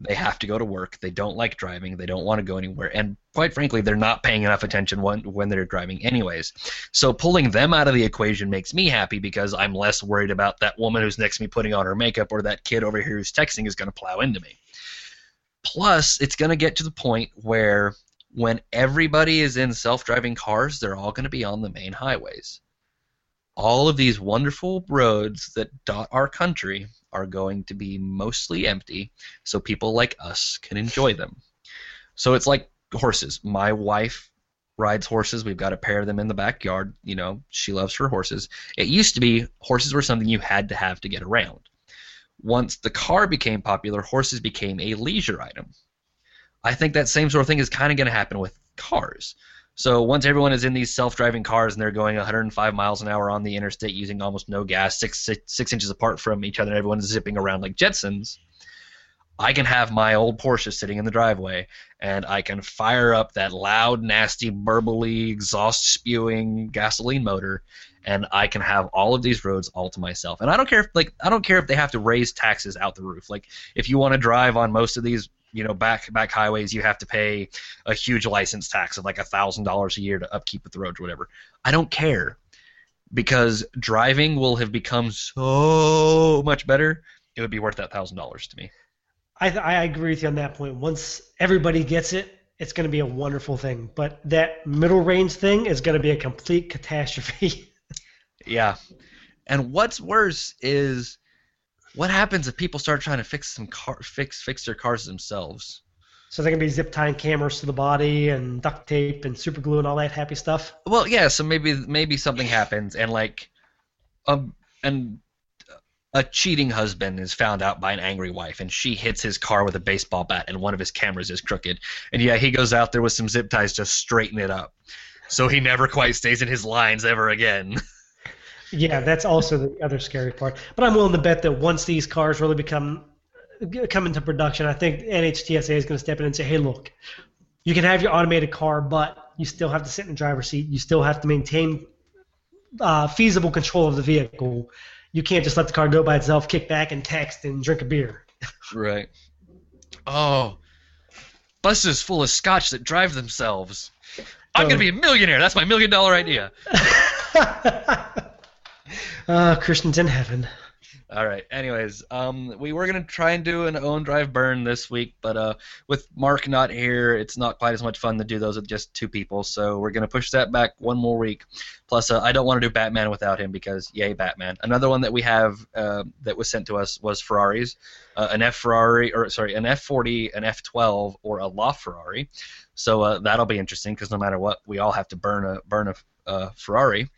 They have to go to work. They don't like driving. They don't want to go anywhere. And quite frankly, they're not paying enough attention when, when they're driving, anyways. So pulling them out of the equation makes me happy because I'm less worried about that woman who's next to me putting on her makeup or that kid over here who's texting is going to plow into me. Plus, it's going to get to the point where when everybody is in self-driving cars, they're all going to be on the main highways. All of these wonderful roads that dot our country are going to be mostly empty, so people like us can enjoy them. So it's like horses. My wife rides horses. We've got a pair of them in the backyard. You know, she loves her horses. It used to be horses were something you had to have to get around. Once the car became popular, horses became a leisure item. I think that same sort of thing is kind of going to happen with cars. So once everyone is in these self-driving cars and they're going 105 miles an hour on the interstate using almost no gas, six, six, six inches apart from each other, and everyone's zipping around like Jetsons, I can have my old Porsche sitting in the driveway and I can fire up that loud, nasty, burbly, exhaust spewing gasoline motor and I can have all of these roads all to myself. And I don't care if like I don't care if they have to raise taxes out the roof. Like if you want to drive on most of these you know back back highways you have to pay a huge license tax of like a thousand dollars a year to upkeep with the roads or whatever i don't care because driving will have become so much better it would be worth that thousand dollars to me I, I agree with you on that point. Once everybody gets it, it's going to be a wonderful thing. But that middle range thing is going to be a complete catastrophe. (laughs) yeah and what's worse is what happens if people start trying to fix some car fix fix their cars themselves so they're to be zip tying cameras to the body and duct tape and super glue and all that happy stuff. Well, yeah. So maybe maybe something happens, and like, um, and a cheating husband is found out by an angry wife, and she hits his car with a baseball bat, and one of his cameras is crooked, and yeah, he goes out there with some zip ties to straighten it up, so he never quite stays in his lines ever again. (laughs) Yeah, that's also the other scary part. But I'm willing to bet that once these cars really become come into production, I think NHTSA is going to step in and say, "Hey, look, you can have your automated car, but you still have to sit in the driver's seat. You still have to maintain uh, feasible control of the vehicle. You can't just let the car go by itself, kick back, and text and drink a beer." (laughs) Right. Oh, buses full of scotch that drive themselves. I'm Oh. gonna be a millionaire. That's my million dollar idea. (laughs) uh, Christian's in heaven. All right. Anyways, um, we were gonna try and do an own drive burn this week, but uh, with Mark not here, it's not quite as much fun to do those with just two people. So we're gonna push that back one more week. Plus, uh, I don't want to do Batman without him because yay, Batman. Another one that we have uh, that was sent to us was Ferraris, uh, an F Ferrari or sorry, an F40, an F12, or a La Ferrari. So uh, that'll be interesting because no matter what, we all have to burn a burn a uh, Ferrari.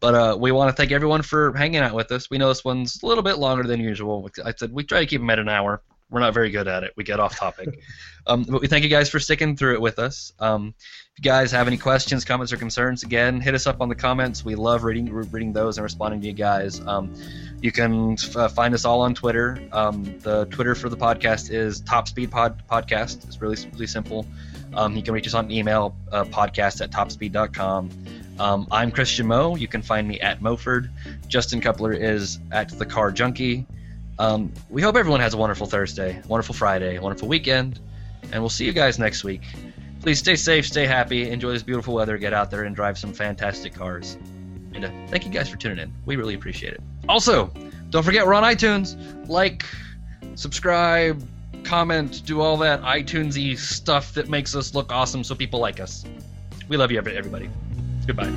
But uh, we want to thank everyone for hanging out with us. We know this one's a little bit longer than usual. I said we try to keep them at an hour. We're not very good at it. We get off topic. (laughs) um, but we thank you guys for sticking through it with us. Um, if you guys have any questions, comments, or concerns, again, hit us up on the comments. We love reading reading those and responding to you guys. Um, you can uh, find us all on Twitter. Um, the Twitter for the podcast is Top Speed Pod Podcast. It's really really simple. Um, you can reach us on email, uh, podcast at topspeed.com. Um, I'm Christian Moe. You can find me at Moford. Justin Cupler is at the Car Junkie. Um, we hope everyone has a wonderful Thursday, wonderful Friday, wonderful weekend, and we'll see you guys next week. Please stay safe, stay happy, enjoy this beautiful weather, get out there and drive some fantastic cars. And uh, thank you guys for tuning in. We really appreciate it. Also, don't forget we're on iTunes. Like, subscribe, comment, do all that iTunesy stuff that makes us look awesome so people like us. We love you, everybody. Goodbye.